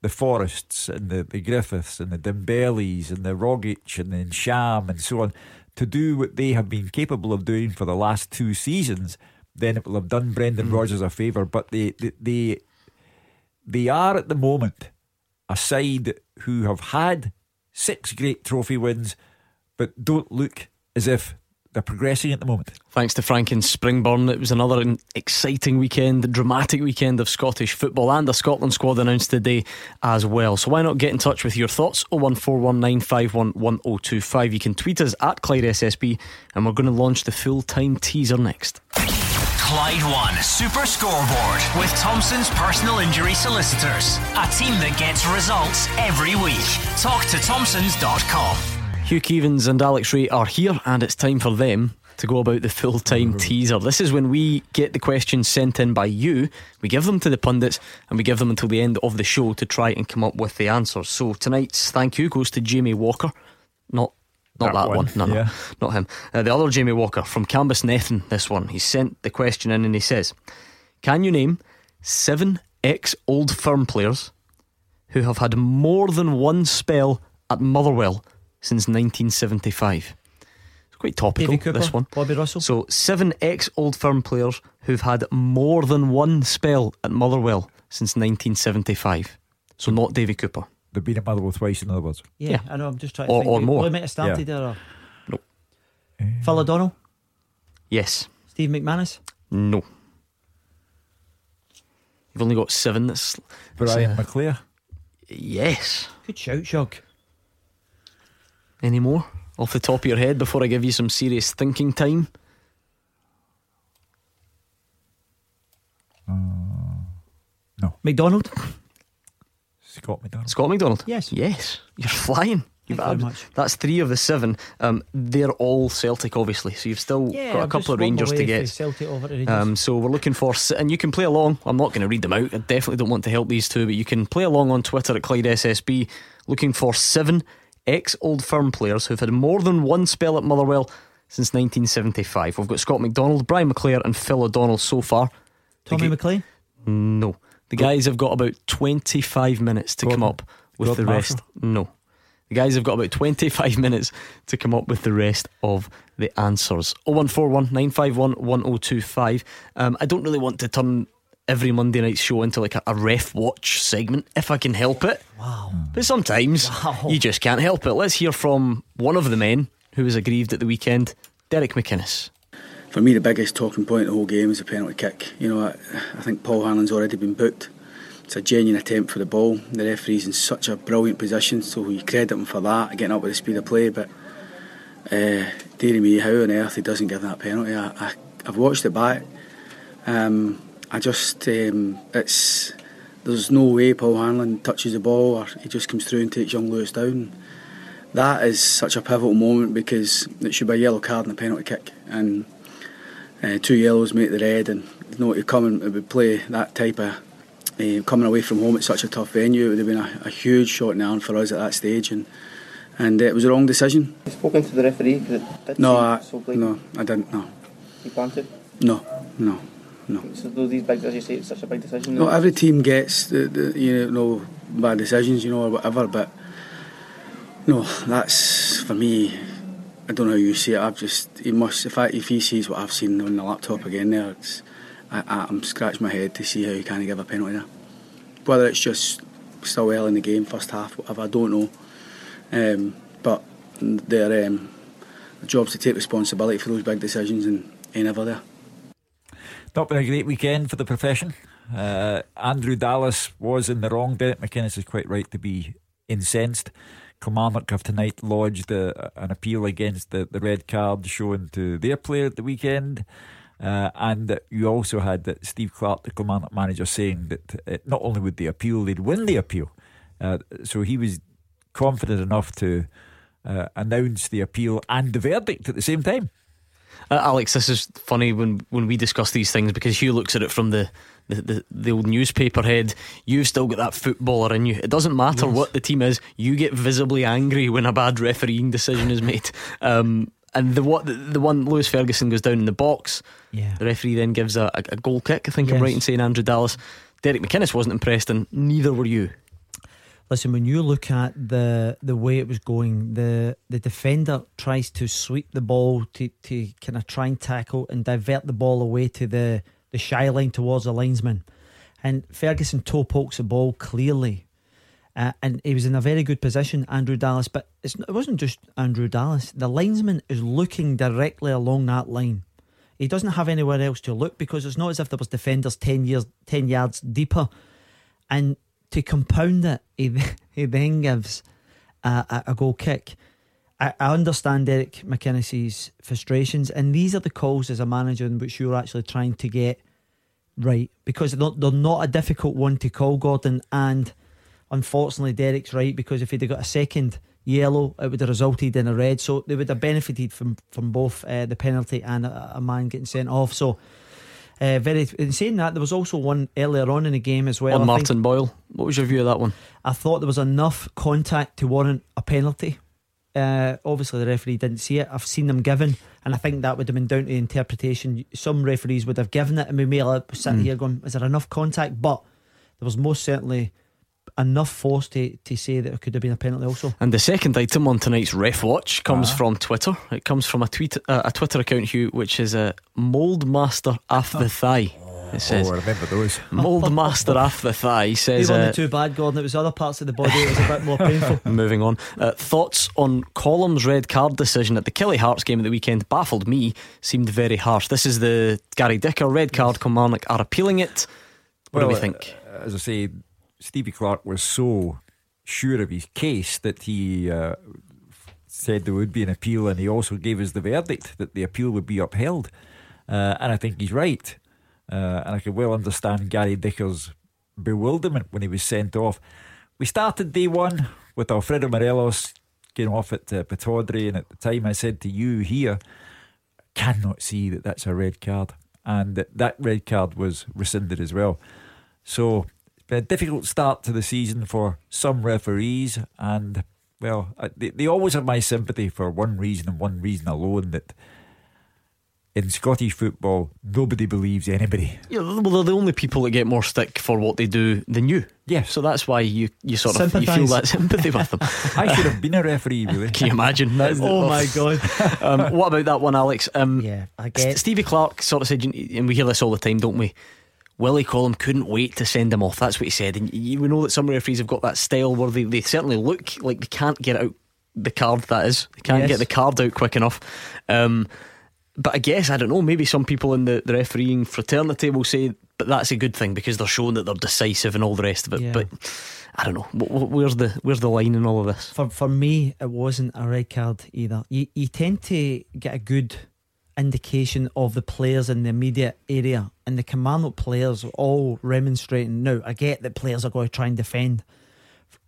the Forrests and the, the Griffiths and the Dembeles and the Rogic and the Sham and so on to do what they have been capable of doing for the last two seasons, then it will have done Brendan Rodgers a favour. But they, they they they are at the moment a side who have had six great trophy wins, but don't look as if they're progressing at the moment. Thanks to Frank in Springburn. It was another exciting weekend, dramatic weekend of Scottish football and a Scotland squad announced today as well. So why not get in touch with your thoughts? 01419511025. You can tweet us at Clyde SSB and we're going to launch the full time teaser next. Clyde One Super Scoreboard with Thompson's personal injury solicitors. A team that gets results every week. Talk to Thompsons.com. Hugh Keevins and Alex Rae are here, and it's time for them to go about the full time mm-hmm. teaser. This is when we get the questions sent in by you, we give them to the pundits, and we give them until the end of the show to try and come up with the answers. So tonight's thank you goes to Jamie Walker, not. Not That that, one. one, no, no, yeah. not him. Uh, the other Jamie Walker from Cambusnethan. This one, he sent the question in and he says, "Can you name seven ex Old Firm players who have had more than one spell at Motherwell since 1975. It's quite topical, Cooper, this one. Bobby Russell. So, seven ex Old Firm players who've had more than one spell at Motherwell since 1975. So, not Davy Cooper. They've been at Motherwell twice, in other words. Yeah, Yeah. I know. I'm just trying to Or- think. or more. who might have started Yeah. there. Or Nope. Phil O'Donnell, Yes. Steve McManus. No. You've only got seven. That's Brian uh, McClair. Yes. Good shout, Shug. Any more off the top of your head before I give you some serious thinking time? No, McDonald. Scott McDonald. Scott McDonald? Yes. Yes. You're flying. Thank you much. That's three of the seven. Um, they're all Celtic, obviously. So you've still Yeah, got a couple of Rangers to get. Celtic over to Rangers. Um, so we're looking for, and you can play along. I'm not going to read them out. I definitely don't want to help these two, but you can play along on Twitter at Clyde SSB, looking for seven ex Old Firm players who've had more than one spell at Motherwell since 1975. We've got Scott McDonald, Brian McClair, and Phil O'Donnell so far. Tommy McLean? No. The guys have got about 25 minutes to come up with Gordon the rest. No. The guys have got about 25 [LAUGHS] minutes to come up with the rest of the answers. 0141 951 1025. Um, I don't really want to turn every Monday night show into like a, a ref watch segment if I can help it. Wow. But sometimes you just can't help it. Let's hear from one of the men who was aggrieved at the weekend, Derek McInnes. For me, the biggest talking point of the whole game is the penalty kick. You know, I, I think Paul Hanlon's already been booked. It's a genuine attempt for the ball. The referee's in such a brilliant position, so you credit him for that, getting up with the speed of play. But uh, dearie me, how on earth he doesn't give that penalty? I, I, I've watched it back. Um, I just, um, it's there's no way Paul Hanlon touches the ball or he just comes through and takes young Lewis down. That is such a pivotal moment because it should be a yellow card and a penalty kick, and uh, two yellows make the red. And you know to come and would play that type of uh, coming away from home at such a tough venue, it would have been a, a huge shot in the arm for us at that stage, and and uh, it was the wrong decision. You spoken to the referee? No, I, so no, I didn't. No, You planted? no, no, no. So these big, as you say, it's such a big decision. No, every team gets the, the you know bad decisions, you know, or whatever. But no, that's for me. I don't know how you see it. I've just he must. If I, if he sees what I've seen on the laptop again, there, it's, I, I'm scratching my head to see how he can't give a penalty there. Whether it's just still well in the game, first half, whatever, I don't know. Um, but their um, job's to take responsibility for those big decisions, and ain't ever there. Not been a great weekend for the profession. Uh, Andrew Dallas was in the wrong. Derek McInnes is quite right to be incensed. Kilmarnock have tonight lodged a, an appeal against the, the red card shown to their player at the weekend. Uh, and you also had Steve Clarke, the Kilmarnock manager, saying that uh, not only would they appeal, they'd win the appeal. Uh, so he was confident enough to uh, announce the appeal and the verdict at the same time. Uh, Alex, this is funny when, when we discuss these things because Hugh looks at it from the, the, the, the old newspaper head. You've still got that footballer in you. It doesn't matter Yes. what the team is, you get visibly angry when a bad refereeing decision is made. [LAUGHS] Um, and the, what, the, the one, Lewis Ferguson goes down in the box. Yeah. The referee then gives a, a, a goal kick. I think I'm right in saying Andrew Dallas. Derek McInnes wasn't impressed, and neither were you. Listen, when you look at the the way it was going, the the defender tries to sweep the ball to, to kind of try and tackle and divert the ball away to the, the shy line towards the linesman. And Ferguson toe pokes the ball clearly. Uh, and he was in a very good position, Andrew Dallas. But it wasn't just Andrew Dallas. The linesman is looking directly along that line. He doesn't have anywhere else to look because it's not as if there was defenders ten years, ten yards deeper. And to compound it, he, [LAUGHS] he then gives a, a, goal kick. I, I understand Eric McInnes's frustrations, and these are the calls as a manager in which you're actually trying to get right because they're not, they're not a difficult one to call, Gordon. And unfortunately, Derek's right because if he'd have got a second yellow, it would have resulted in a red. So they would have benefited from from both uh, the penalty and a, a man getting sent off. So. Uh, very in saying that there was also one earlier on in the game as well. on I think- Martin Boyle. What was your view of that one? I thought there was enough contact to warrant a penalty. Uh, obviously, the referee didn't see it. I've seen them given, and I think that would have been down to the interpretation. Some referees would have given it, and we may have sat Mm. here going, "Is there enough contact?" But there was most certainly enough force to, to say that it could have been a penalty. Also, And the second item on tonight's Ref Watch comes Ah. from Twitter. It comes from a tweet, uh, a Twitter account, Hugh, which is a Mold Master Af the Thigh. It says, oh, I remember those. [LAUGHS] Mold Master Af the Thigh they says, weren't uh, too bad, Gordon. It was other parts of the body. It was a bit more painful. [LAUGHS] Moving on. Uh, thoughts on Collum's red card decision at the Killie Hearts game at the weekend baffled me, seemed very harsh. This is the Gary Dicker red card. Kilmarnock are appealing it. What do we think? uh, as I say, Stevie Clarke was so sure of his case that he uh, said there would be an appeal, and he also gave us the verdict that the appeal would be upheld. Uh, and I think he's right. Uh, and I could well understand Gary Dicker's bewilderment when he was sent off. We started day one with Alfredo Morelos getting off at uh, and at the time I said to you here, cannot see that that's a red card, and that, that red card was rescinded as well. So it's been a difficult start to the season for some referees, and well, they, they always have my sympathy for one reason and one reason alone that in Scottish football, nobody believes anybody. Yeah, well, they're the only people that get more stick for what they do than you. Yeah. So that's why you, you sort of you feel that sympathy with them. [LAUGHS] I should have been a referee, [LAUGHS] really. Can you imagine? That, Oh my god. [LAUGHS] um, what about that one, Alex? Um, yeah, I get. get- Stevie Clarke sort of said, and we hear this all the time, don't we? Willie Collum couldn't wait to send him off. That's what he said. And you we know that some referees have got that style where they, they certainly look like they can't get out the card, that is. They can't Yes. get the card out quick enough. Um, but I guess, I don't know, maybe some people in the, the refereeing fraternity will say, but that's a good thing because they're showing that they're decisive and all the rest of it. Yeah. But I don't know. Wh- wh- Where's the where's the line in all of this? For for me, it wasn't a red card either. You you tend to get a good indication of the players in the immediate area, and the Kilmarnock players all remonstrating. Now, I get that players are going to try and defend.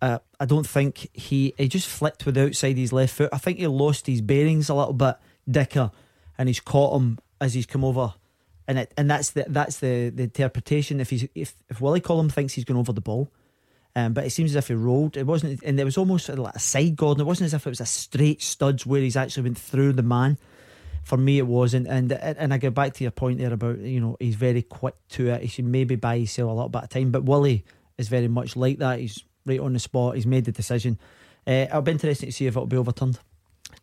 Uh, I don't think he he just flicked with the outside his left foot. I think he lost his bearings a little bit, Dicker, and he's caught him as he's come over. And it, and that's the that's the, the interpretation. If he's if if Willie Collum thinks he's gone over the ball, um, but it seems as if he rolled. It wasn't, and it was almost like a side Gordon. It wasn't as if it was a straight studs where he's actually went through the man. For me, it wasn't, and and I go back to your point there about you know he's very quick to it. He should maybe buy himself a little bit of time. But Willie is very much like that. He's right on the spot. He's made the decision. Uh, it'll be interesting to see if it'll be overturned.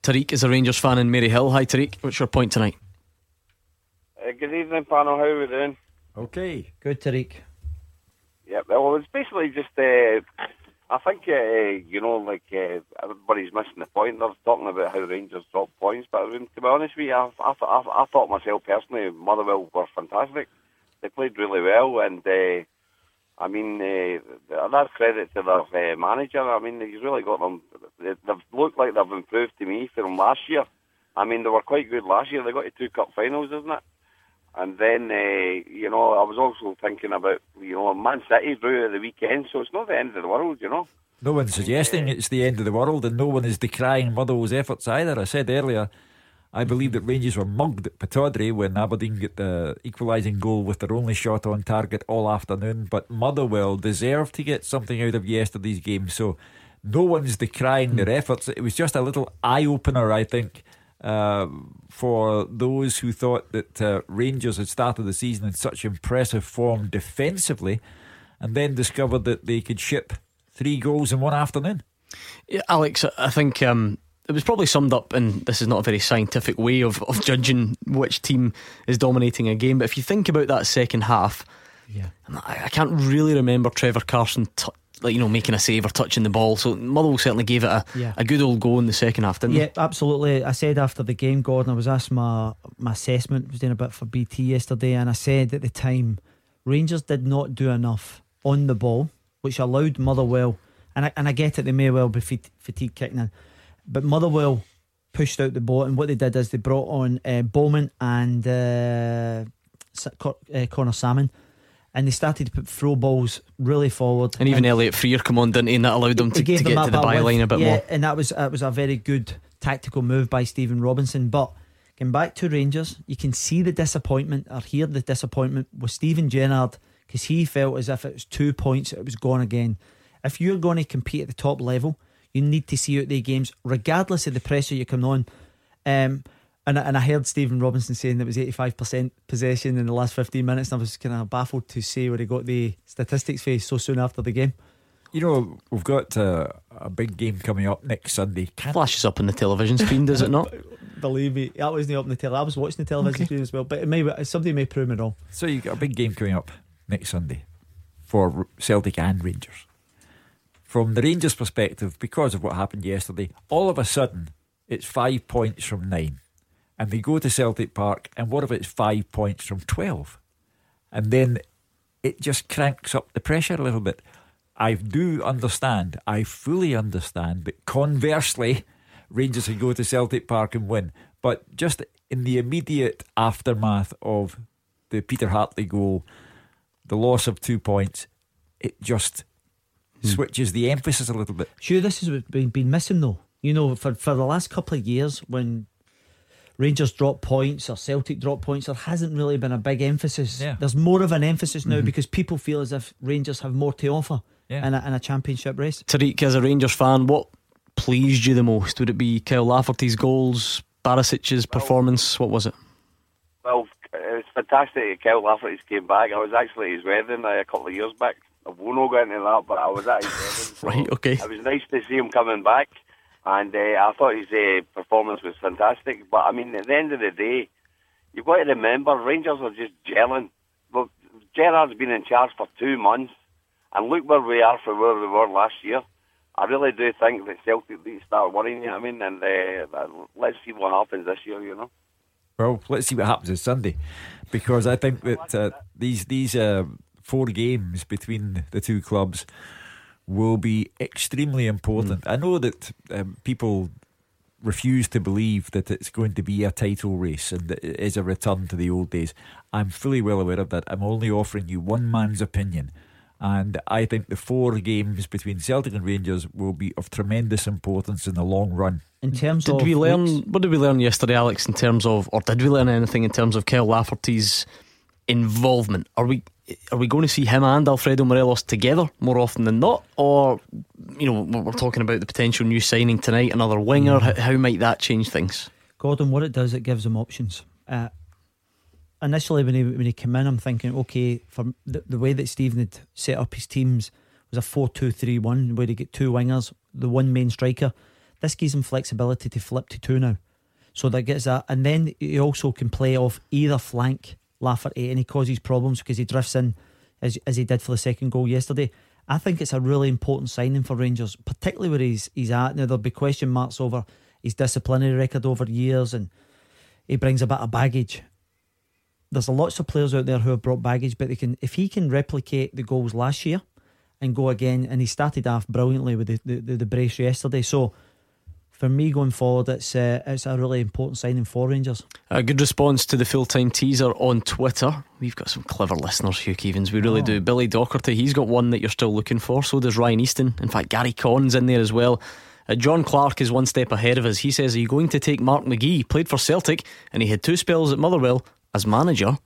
Tariq is a Rangers fan in Maryhill. Hi, Tariq. What's your point tonight? Uh, good evening, panel. How are we doing? Okay. Good, Tariq. Yeah, well, it's basically just, uh, I think, uh, you know, like uh, everybody's missing the point. They're talking about how Rangers drop points, but I mean, to be honest with you, I, I, I, I thought myself personally, Motherwell were fantastic. They played really well, and uh, I mean, uh, that's credit to their uh, manager. I mean, he's really got them. they- They've looked like they've improved to me from last year. I mean, they were quite good last year. They got to two cup finals, isn't it? And then, uh, you know, I was also thinking about, you know, Man City drew at the weekend, so it's not the end of the world, you know. No one's suggesting it's the end of the world, and no one is decrying Motherwell's efforts either. I said earlier, I believe that Rangers were mugged at Pittodrie when Aberdeen get the equalising goal with their only shot on target all afternoon. But Motherwell deserved to get something out of yesterday's game, so no one's decrying their efforts. It was just a little eye opener, I think. Uh, for those who thought that uh, Rangers had started the season in such impressive form defensively and then discovered that they could ship three goals in one afternoon. Yeah, Alex, I think um, it was probably summed up, and this is not a very scientific way of, of judging which team is dominating a game. But if you think about that second half, yeah, I, I can't really remember Trevor Carson, t- like you know, making a save or touching the ball. So Motherwell certainly gave it a, Yeah. a good old go in the second half, didn't Yeah, absolutely. I said after the game, Gordon, I was asked my my assessment. I was doing a bit for BT yesterday, and I said at the time, Rangers did not do enough on the ball, which allowed Motherwell. And I, and I get it, they may well be fat- fatigue kicking in, but Motherwell pushed out the ball, and what they did is they brought on uh, Bowman and uh, Cor- uh, Conor Sammon, and they started to put throw balls really forward. And even Elliott Frear come on, didn't he? And that allowed them to, to get to the byline a bit yeah, more. and that was that was a very good tactical move by Stephen Robinson. But going back to Rangers, you can see the disappointment or hear the disappointment with Steven Gerrard because he felt as if it was two points, it was gone again. If you're going to compete at the top level, you need to see out the games, regardless of the pressure you're coming on. Um, and, I- and I heard Stephen Robinson saying that it was 85% possession in the last 15 minutes, and I was kind of baffled to see where he got the statistics for so soon after the game. You know, we've got uh, a big game coming up next Sunday. Can't Flashes up on the television screen, does it not? [LAUGHS] Believe me, that wasn't up on the telly. I was watching the television Okay. screen as well, but it may somebody may prove me wrong. So you've got a big game coming up next Sunday for Celtic and Rangers. From the Rangers' perspective, because of what happened yesterday, all of a sudden it's five points from nine. And they go to Celtic Park, and what if it's five points from 12? And then it just cranks up the pressure a little bit. I do understand, I fully understand, but conversely, Rangers can go to Celtic Park and win. But just in the immediate aftermath of the Peter Hartley goal, the loss of two points, it just switches the emphasis a little bit. Sure, this has been, been missing though. You know, for, for the last couple of years, when Rangers drop points or Celtic drop points, there hasn't really been a big emphasis. Yeah. There's more of an emphasis now Mhm. because people feel as if Rangers have more to offer Yeah. in, a, in a championship race. Tariq, as a Rangers fan, what pleased you the most? Would it be Kyle Lafferty's goals, Barisic's performance? What was it? Well, it was fantastic. Kel Lafferty's came back. I was actually at his wedding uh, a couple of years back. I not go into that, but I was at his wedding. [LAUGHS] Right, okay. It was nice to see him coming back, and uh, I thought his uh, performance was fantastic. But I mean, at the end of the day, you've got to remember Rangers are just gelling. Well, Gerrard's been in charge for two months, and look where we are from where we were last year. I really do think that Celtic need to start worrying. You know what I mean? And uh, let's see what happens this year. You know. Well, let's see what happens on Sunday, because I think that uh, these these uh, four games between the two clubs will be extremely important. I know that um, people refuse to believe that it's going to be a title race and that it is a return to the old days. I'm fully well aware of that. I'm only offering you one man's opinion. And I think the four games between Celtic and Rangers will be of tremendous importance in the long run. In terms Did of we learn? What did we learn yesterday, Alex? In terms of, or did we learn anything in terms of Kyle Lafferty's involvement? Are we are we going to see him and Alfredo Morelos together more often than not, or you know we're talking about the potential new signing tonight, another winger? How, how might that change things? Gordon, what it does, it gives him options. Uh, initially, when he when he came in, I'm thinking, okay, from the, the way that Steven had set up his teams was a 4 2 3 1, where he get two wingers, the one main striker. This gives him flexibility to flip to two now. So that gets that. And then he also can play off either flank Lafferty, and he causes problems because he drifts in as, as he did for the second goal yesterday. I think it's a really important signing for Rangers, particularly where he's, he's at. Now, there'll be question marks over his disciplinary record over years, and he brings a bit of baggage. There's lots of players out there who have brought baggage, but they can if he can replicate the goals last year and go again, and he started off brilliantly with the, the, the, the brace yesterday. So for me going forward, it's uh, it's a really important signing for Rangers. A good response to the full time teaser on Twitter. We've got some clever listeners, Hugh Keevins. We really Oh. do. Billy Docherty, he's got one that you're still looking for. So does Ryan Easton. In fact, Gary Collins in there as well. Uh, John Clark is one step ahead of us. He says, Are you going to take Mark McGee? Played for Celtic and he had two spells at Motherwell as manager.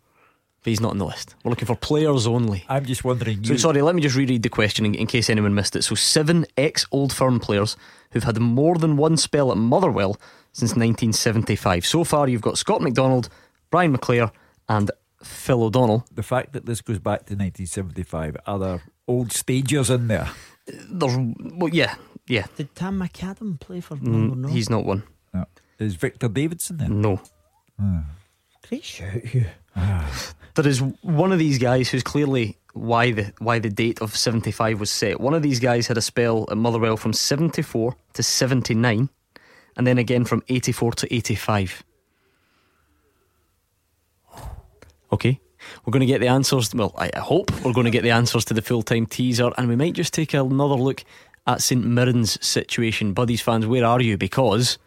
But he's not on the list. We're looking for players only. I'm just wondering. So you- sorry, let me just reread the question in, in case anyone missed it. So seven ex Old Firm players who've had more than one spell at Motherwell since 1975. So far, you've got Scott McDonald, Brian McClair, and Phil O'Donnell. The fact that this goes back to 1975, are there old stagers in there? There's, well, yeah, yeah. Did Tam McAdam play for Mm, Motherwell? No? He's not one. No. Is Victor Davidson there? No. Great shout, Hugh. There is one of these guys who's clearly why the why the date of 75 was set. One of these guys had a spell at Motherwell from 74 to 79 and then again from 84 to 85. Okay. We're going to get the answers. Well, I hope we're going to get the answers to the full time teaser, and we might just take another look at St Mirren's situation. Buddies fans, where are you? Because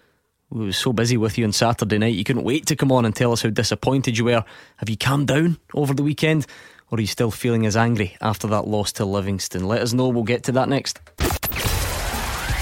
we were so busy with you on Saturday night, you couldn't wait to come on and tell us how disappointed you were. Have you calmed down over the weekend, or are you still feeling as angry after that loss to Livingston? Let us know. We'll get to that next.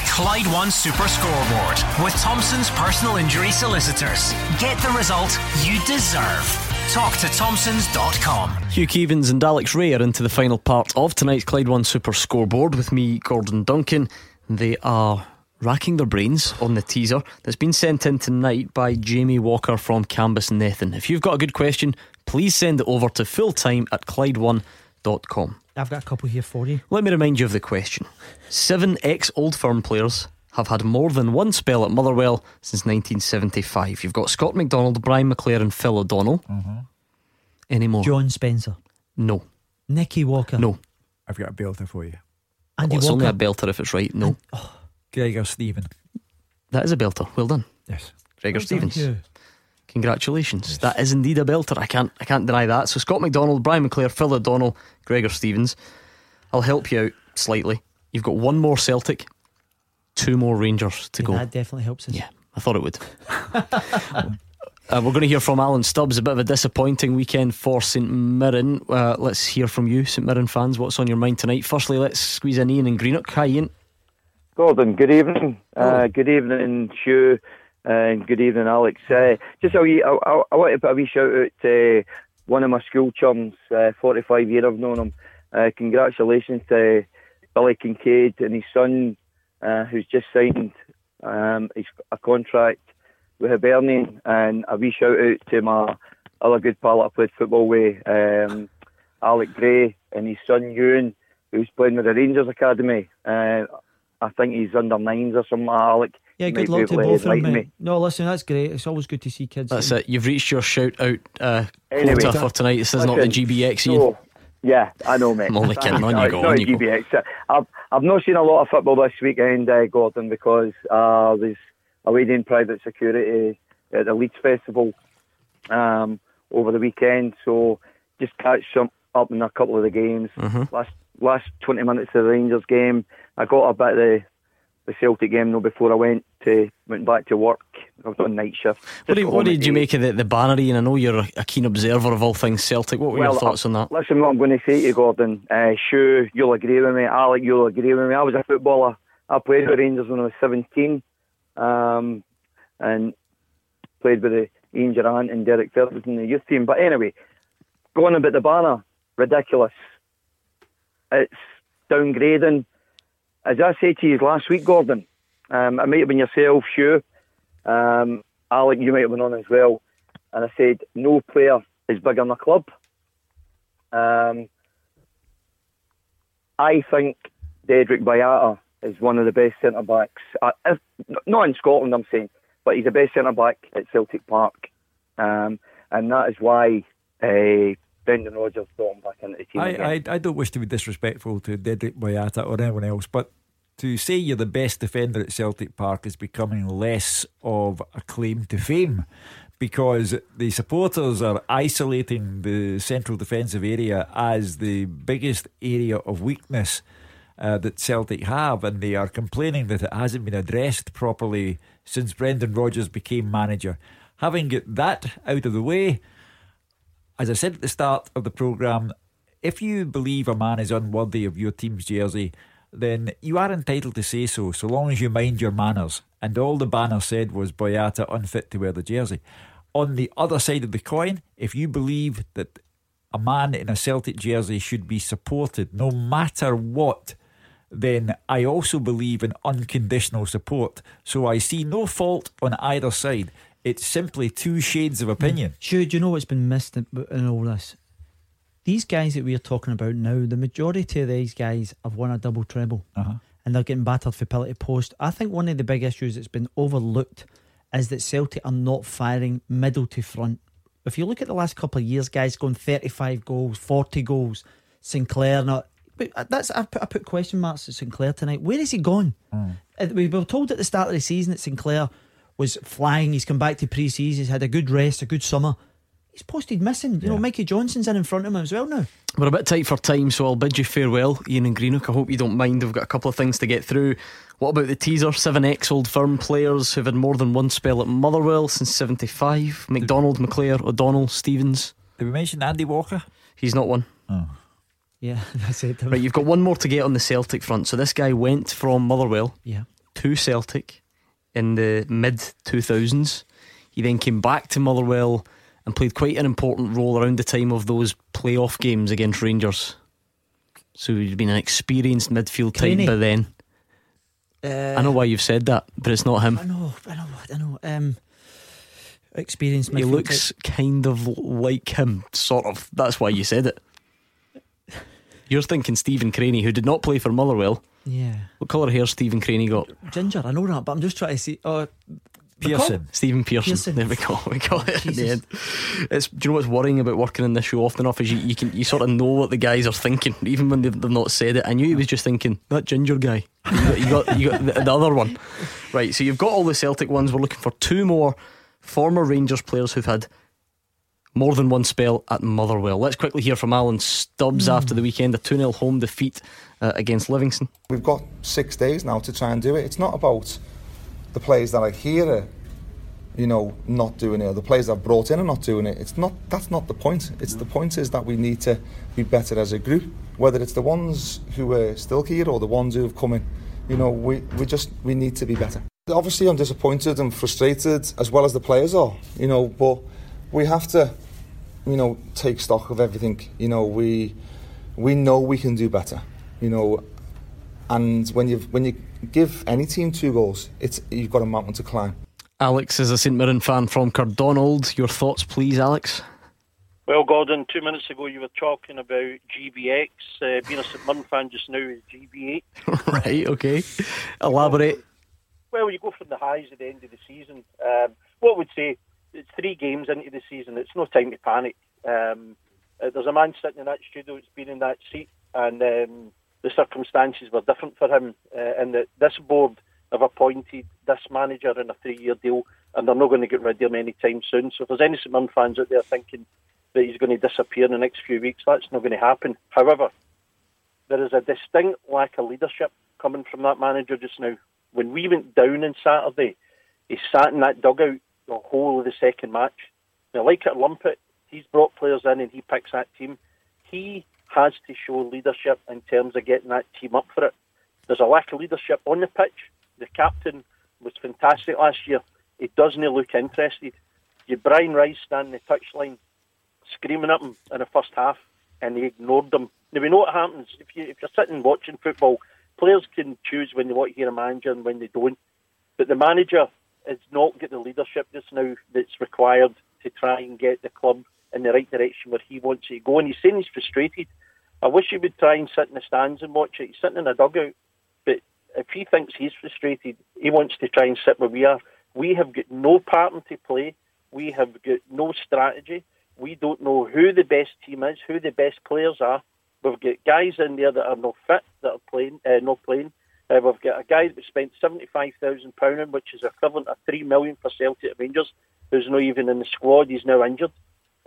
Clyde One Super Scoreboard with Thompson's personal injury solicitors. Get the result you deserve. Talk to Thompsons.com. Hugh Keevins and Alex Rae are into the final part of tonight's Clyde One Super Scoreboard with me, Gordon Duncan. They are racking their brains on the teaser that's been sent in tonight by Jamie Walker from Cambusnethan. If you've got a good question, please send it over to fulltime at Clyde1.com. I've got a couple here for you. Let me remind you of the question. Seven ex Old Firm players have had more than one spell at Motherwell since 1975. You've got Scott McDonald, Brian McClair, and Phil O'Donnell. Mm-hmm. Any more? John Spencer, No. Nicky Walker, No. I've got a belter for you. Andy Well, it's Walker. only a belter if it's right. No. Oh. Gregor Stephen. That is a belter. Well done. Yes. Gregor Well Stevens. Congratulations. That is indeed a belter. I can't I can't deny that. So Scott McDonald, Brian McClair, Phil O'Donnell, Gregor Stevens. I'll help you out slightly. You've got one more Celtic, two more Rangers to Yeah, go. That definitely helps us. Yeah, I thought it would. [LAUGHS] uh, we're going to hear from Alan Stubbs. A bit of a disappointing weekend for St Mirren. Uh, let's hear from you, St Mirren fans. What's on your mind tonight? Firstly, let's squeeze in Ian and Greenock. Hi, Ian. Gordon, good evening. Uh, good evening, Hugh, and good evening, Alex. Uh, just a wee, I, I, I want to put a wee shout out to one of my school chums, uh, 45 year I've known him. Uh, congratulations to Billy Kincaid and his son, uh, who's just signed um, his, a contract with Hibernian, and a wee shout out to my other good pal I played football with, um, Alec Gray, and his son Ewan, who's playing with the Rangers Academy. I think he's under nines or something, Alec. Yeah, good luck to both of them, me. No, listen, that's great. It's always good to see kids. That's getting- it. You've reached your shout out uh, Anyway, quota for tonight. This is not the GBX. Ian. so- yeah, I know, mate. I'm only kidding. On No, you it's go. not On a you go. GBX. I've, I've not seen a lot of football this weekend, uh, Gordon, because uh, there's a lady in private security at the Leeds Festival um, over the weekend. So just catch some up in a couple of the games. Mhm. Last last 20 minutes of the Rangers game, I got a bit of the, the Celtic game though before I went to went back to work. I was on night shift. What, did, what did you make of the, the banner, Ian? I know you're a, keen observer of all things Celtic. What were your thoughts on that? Listen, what I'm going to say to you, Gordon. Uh, Shu, you'll agree with me. Alec, you'll agree with me. I was a footballer. I played with Rangers when I was 17, um, and played with the Ian Durrant and Derek Ferguson in the youth team. But anyway, going about the banner, ridiculous. It's downgrading. As I said to you last week, Gordon, um, it might have been yourself, Shu, um, Alec, you might have been on as well. And I said, no player is bigger than a club. Um, I think Dedryck Boyata is one of the best centre backs. Uh, if, not in Scotland, I'm saying, but he's the best centre back at Celtic Park, um, and that is why uh, Brendan Rodgers brought him back into the team. I, again. I, I don't wish to be disrespectful to Dedryck Boyata or anyone else, but to say you're the best defender at Celtic Park is becoming less of a claim to fame because the supporters are isolating the central defensive area as the biggest area of weakness uh, that Celtic have, and they are complaining that it hasn't been addressed properly since Brendan Rodgers became manager. Having got that out of the way, as I said at the start of the programme, if you believe a man is unworthy of your team's jersey, then you are entitled to say so, so long as you mind your manners. And all the banner said was Boyata unfit to wear the jersey. On the other side of the coin, if you believe that a man in a Celtic jersey should be supported no matter what, then I also believe in unconditional support. So I see no fault on either side. It's simply two shades of opinion. Sure, do you know what's been missed in, in all this? These guys that we're talking about now, the majority of these guys have won a double treble Uh-huh. and they're getting battered for pillar to post. I think one of the big issues that's been overlooked is that Celtic are not firing middle to front. If you look at the last couple of years, guys going 35 goals, 40 goals, Sinclair not. But that's I put, I put question marks at Sinclair tonight. Where is he gone? Uh, We were told at the start of the season that Sinclair was flying. He's come back to pre-season. He's had a good rest, a good summer. He's posted missing. You know, Mikey Johnston's in in front of him as well now. We're a bit tight for time, so I'll bid you farewell, Ian and Greenock. I hope you don't mind. We've got a couple of things to get through. What about the teaser? Seven ex Old Firm players who've had more than one spell at Motherwell since 75. McDonald, McClair, O'Donnell, Stevens. Did we mention Andy Walker? He's not one. Oh. Yeah, [LAUGHS] that's it. Right, you've got one more to get on the Celtic front. So this guy went from Motherwell Yeah. to Celtic in the mid 2000s. He then came back to Motherwell and played quite an important role around the time of those playoff games against Rangers. So he'd been an experienced midfield type by then. Uh, I know why you've said that, but it's not him. I know, I know, I know. Um, experienced. He looks kind of like him, sort of. That's why you said it. You're thinking Stephen Craney, who did not play for Motherwell. Yeah, What colour hair Stephen Craney got? ginger. I know that, but I'm just trying to see. Uh, Pearson. Stephen Pearson. Pearson. There we go. We got it in the end. It's, do you know what's worrying about working in this show often enough is you, you can you sort of know what the guys are thinking even when they've, they've not said it. I knew he was just thinking that ginger guy. You got you got, you got the, the other one, right? So you've got all the Celtic ones. We're looking for two more former Rangers players who've had more than one spell at Motherwell. Let's quickly hear from Alan Stubbs Mm. after the weekend, a 2 0 home defeat uh, against Livingston. We've got six days now to try and do it. It's not about the players that are here, are, you know, not doing it, or the players that I've brought in are not doing it. It's not. That's not the point. It's the point is that we need to be better as a group. Whether it's the ones who are still here or the ones who have come in You know, we, we just we need to be better. Obviously, I'm disappointed and frustrated, as well as the players are. You know, but we have to, you know, take stock of everything. You know, we we know we can do better. You know, and when you when you give any team two goals, it's you've got a mountain to climb. Alex is a St Mirren fan from Cardonald. Your thoughts, please, Alex? Well, Gordon, two minutes ago you were talking about GBX. Uh, being a St Mirren fan just now is GB8. [LAUGHS] right, okay. Elaborate. Well, you go from the highs at the end of the season. Um, what would say it's three games into the season. It's no time to panic. Um, uh, there's a man sitting in that studio that's been in that seat, and um, the circumstances were different for him. Uh, and that this board have appointed this manager in a three-year deal, and they're not going to get rid of him anytime soon. So if there's any St Mirren fans out there thinking that he's going to disappear in the next few weeks, that's not going to happen. However, there is a distinct lack of leadership coming from that manager just now. When we went down on Saturday, he sat in that dugout the whole of the second match. Now, like it or lump it, he's brought players in and he picks that team. He has to show leadership in terms of getting that team up for it. There's a lack of leadership on the pitch. The captain was fantastic last year. He doesn't look interested. You Brian Rice standing the touchline screaming at him in the first half and he ignored them. Now we know what happens if you if you're sitting watching football, players can choose when they want to hear a manager and when they don't. But the manager has not got the leadership just now that's required to try and get the club in the right direction where he wants it to go. And he's saying he's frustrated. I wish he would try and sit in the stands and watch it. He's sitting in a dugout. But if he thinks he's frustrated, he wants to try and sit where we are. We have got no pattern to play. We have got no strategy. We don't know who the best team is, who the best players are. We've got guys in there that are not fit, that are playing, uh, not playing. Uh, we've got a guy that spent seventy-five thousand pound, which is equivalent of three million for Celtic Rangers, who's not even in the squad. He's now injured.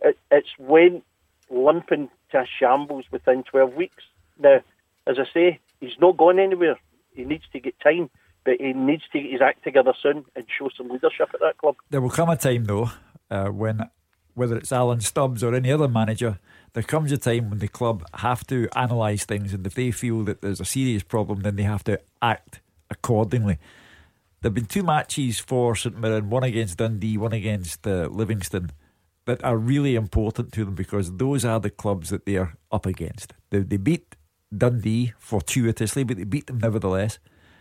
It, it's went limping to shambles within twelve weeks. Now, as I say, he's not going anywhere. He needs to get time, but he needs to get his act together soon and show some leadership at that club. There will come a time, though, uh, when whether it's Alan Stubbs or any other manager, there comes a time when the club have to analyse things, and if they feel that there's a serious problem, then they have to act accordingly. There have been two matches for St Mirren, one against Dundee, one against uh, Livingston, that are really important to them because those are the clubs that they are up against. They, they beat Dundee fortuitously, but they beat them nevertheless.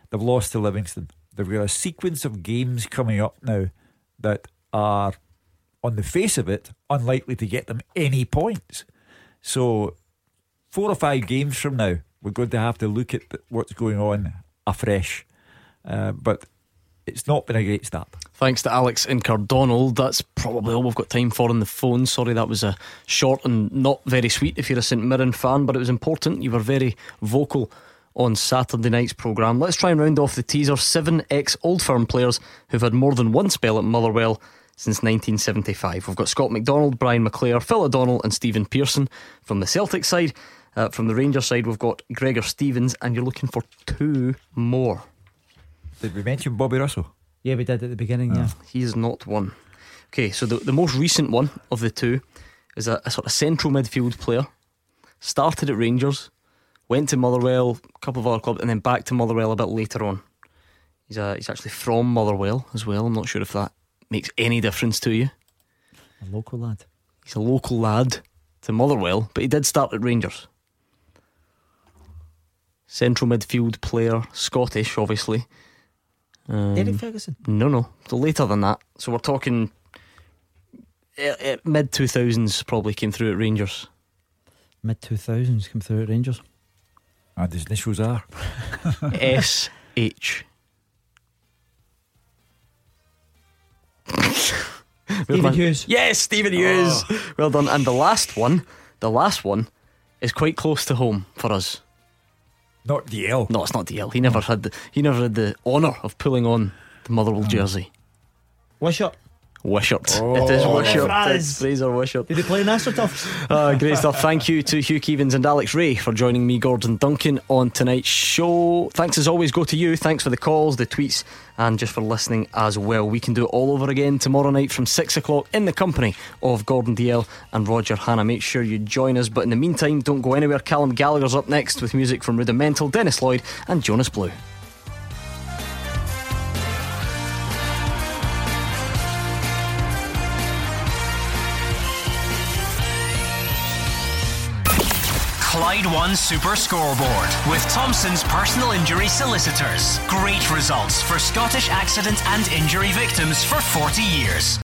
They've lost to Livingston. They've got a sequence of games coming up now that are on the face of it, unlikely to get them any points. So, four or five games from now, we're going to have to look at what's going on afresh. Uh, but it's not been a great start. Thanks to Alex in Cardonald. That's probably all we've got time for on the phone. Sorry, that was a short and not very sweet if you're a St Mirren fan, but it was important. You were very vocal on Saturday night's programme. Let's try and round off the teaser. Seven ex Old Firm players who've had more than one spell at Motherwell since 1975. We've got Scott McDonald, Brian McClair, Phil O'Donnell, and Stephen Pearson from the Celtic side. Uh, from the Rangers side, we've got Gregor Stevens, and you're looking for two more. Did we mention Bobby Russell? Yeah, we did at the beginning, yeah. Oh, he is not one. Okay, so the, the most recent one of the two is a, a sort of central midfield player. Started at Rangers, went to Motherwell, a couple of other clubs, and then back to Motherwell a bit later on. He's a, he's actually from Motherwell as well. I'm not sure if that makes any difference to you. A local lad. He's a local lad to Motherwell, but he did start at Rangers. Central midfield player, Scottish, obviously. Um, Eric Ferguson? No, no. So later than that. So we're talking eh, eh, mid 2000s, probably came through at Rangers. Mid 2000s came through at Rangers. And his initials are [LAUGHS] S [LAUGHS] H. Stephen Hughes. Yes, Stephen Hughes. Well done. And the last one, the last one, is quite close to home for us. Not DL. No, it's not DL. He never had the he never had the honour of pulling on the Motherwell um, jersey. Wishart. Wishart. Oh, it is Wishart. Fraz. It's Fraser Wishart. Did he play in Astroturf? Uh, great stuff. Thank you to Hugh Keevins and Alex Rae for joining me, Gordon Duncan, on tonight's show. Thanks as always go to you. Thanks for the calls, the tweets, and just for listening as well. We can do it all over again tomorrow night from six o'clock in the company of Gordon DL and Roger Hanna. Make sure you join us. But in the meantime, don't go anywhere. Callum Gallagher's up next with music from Rudimental, Dennis Lloyd, and Jonas Blue. Clyde One Super Scoreboard with Thompson's personal injury solicitors. Great results for Scottish accident and injury victims for 40 years.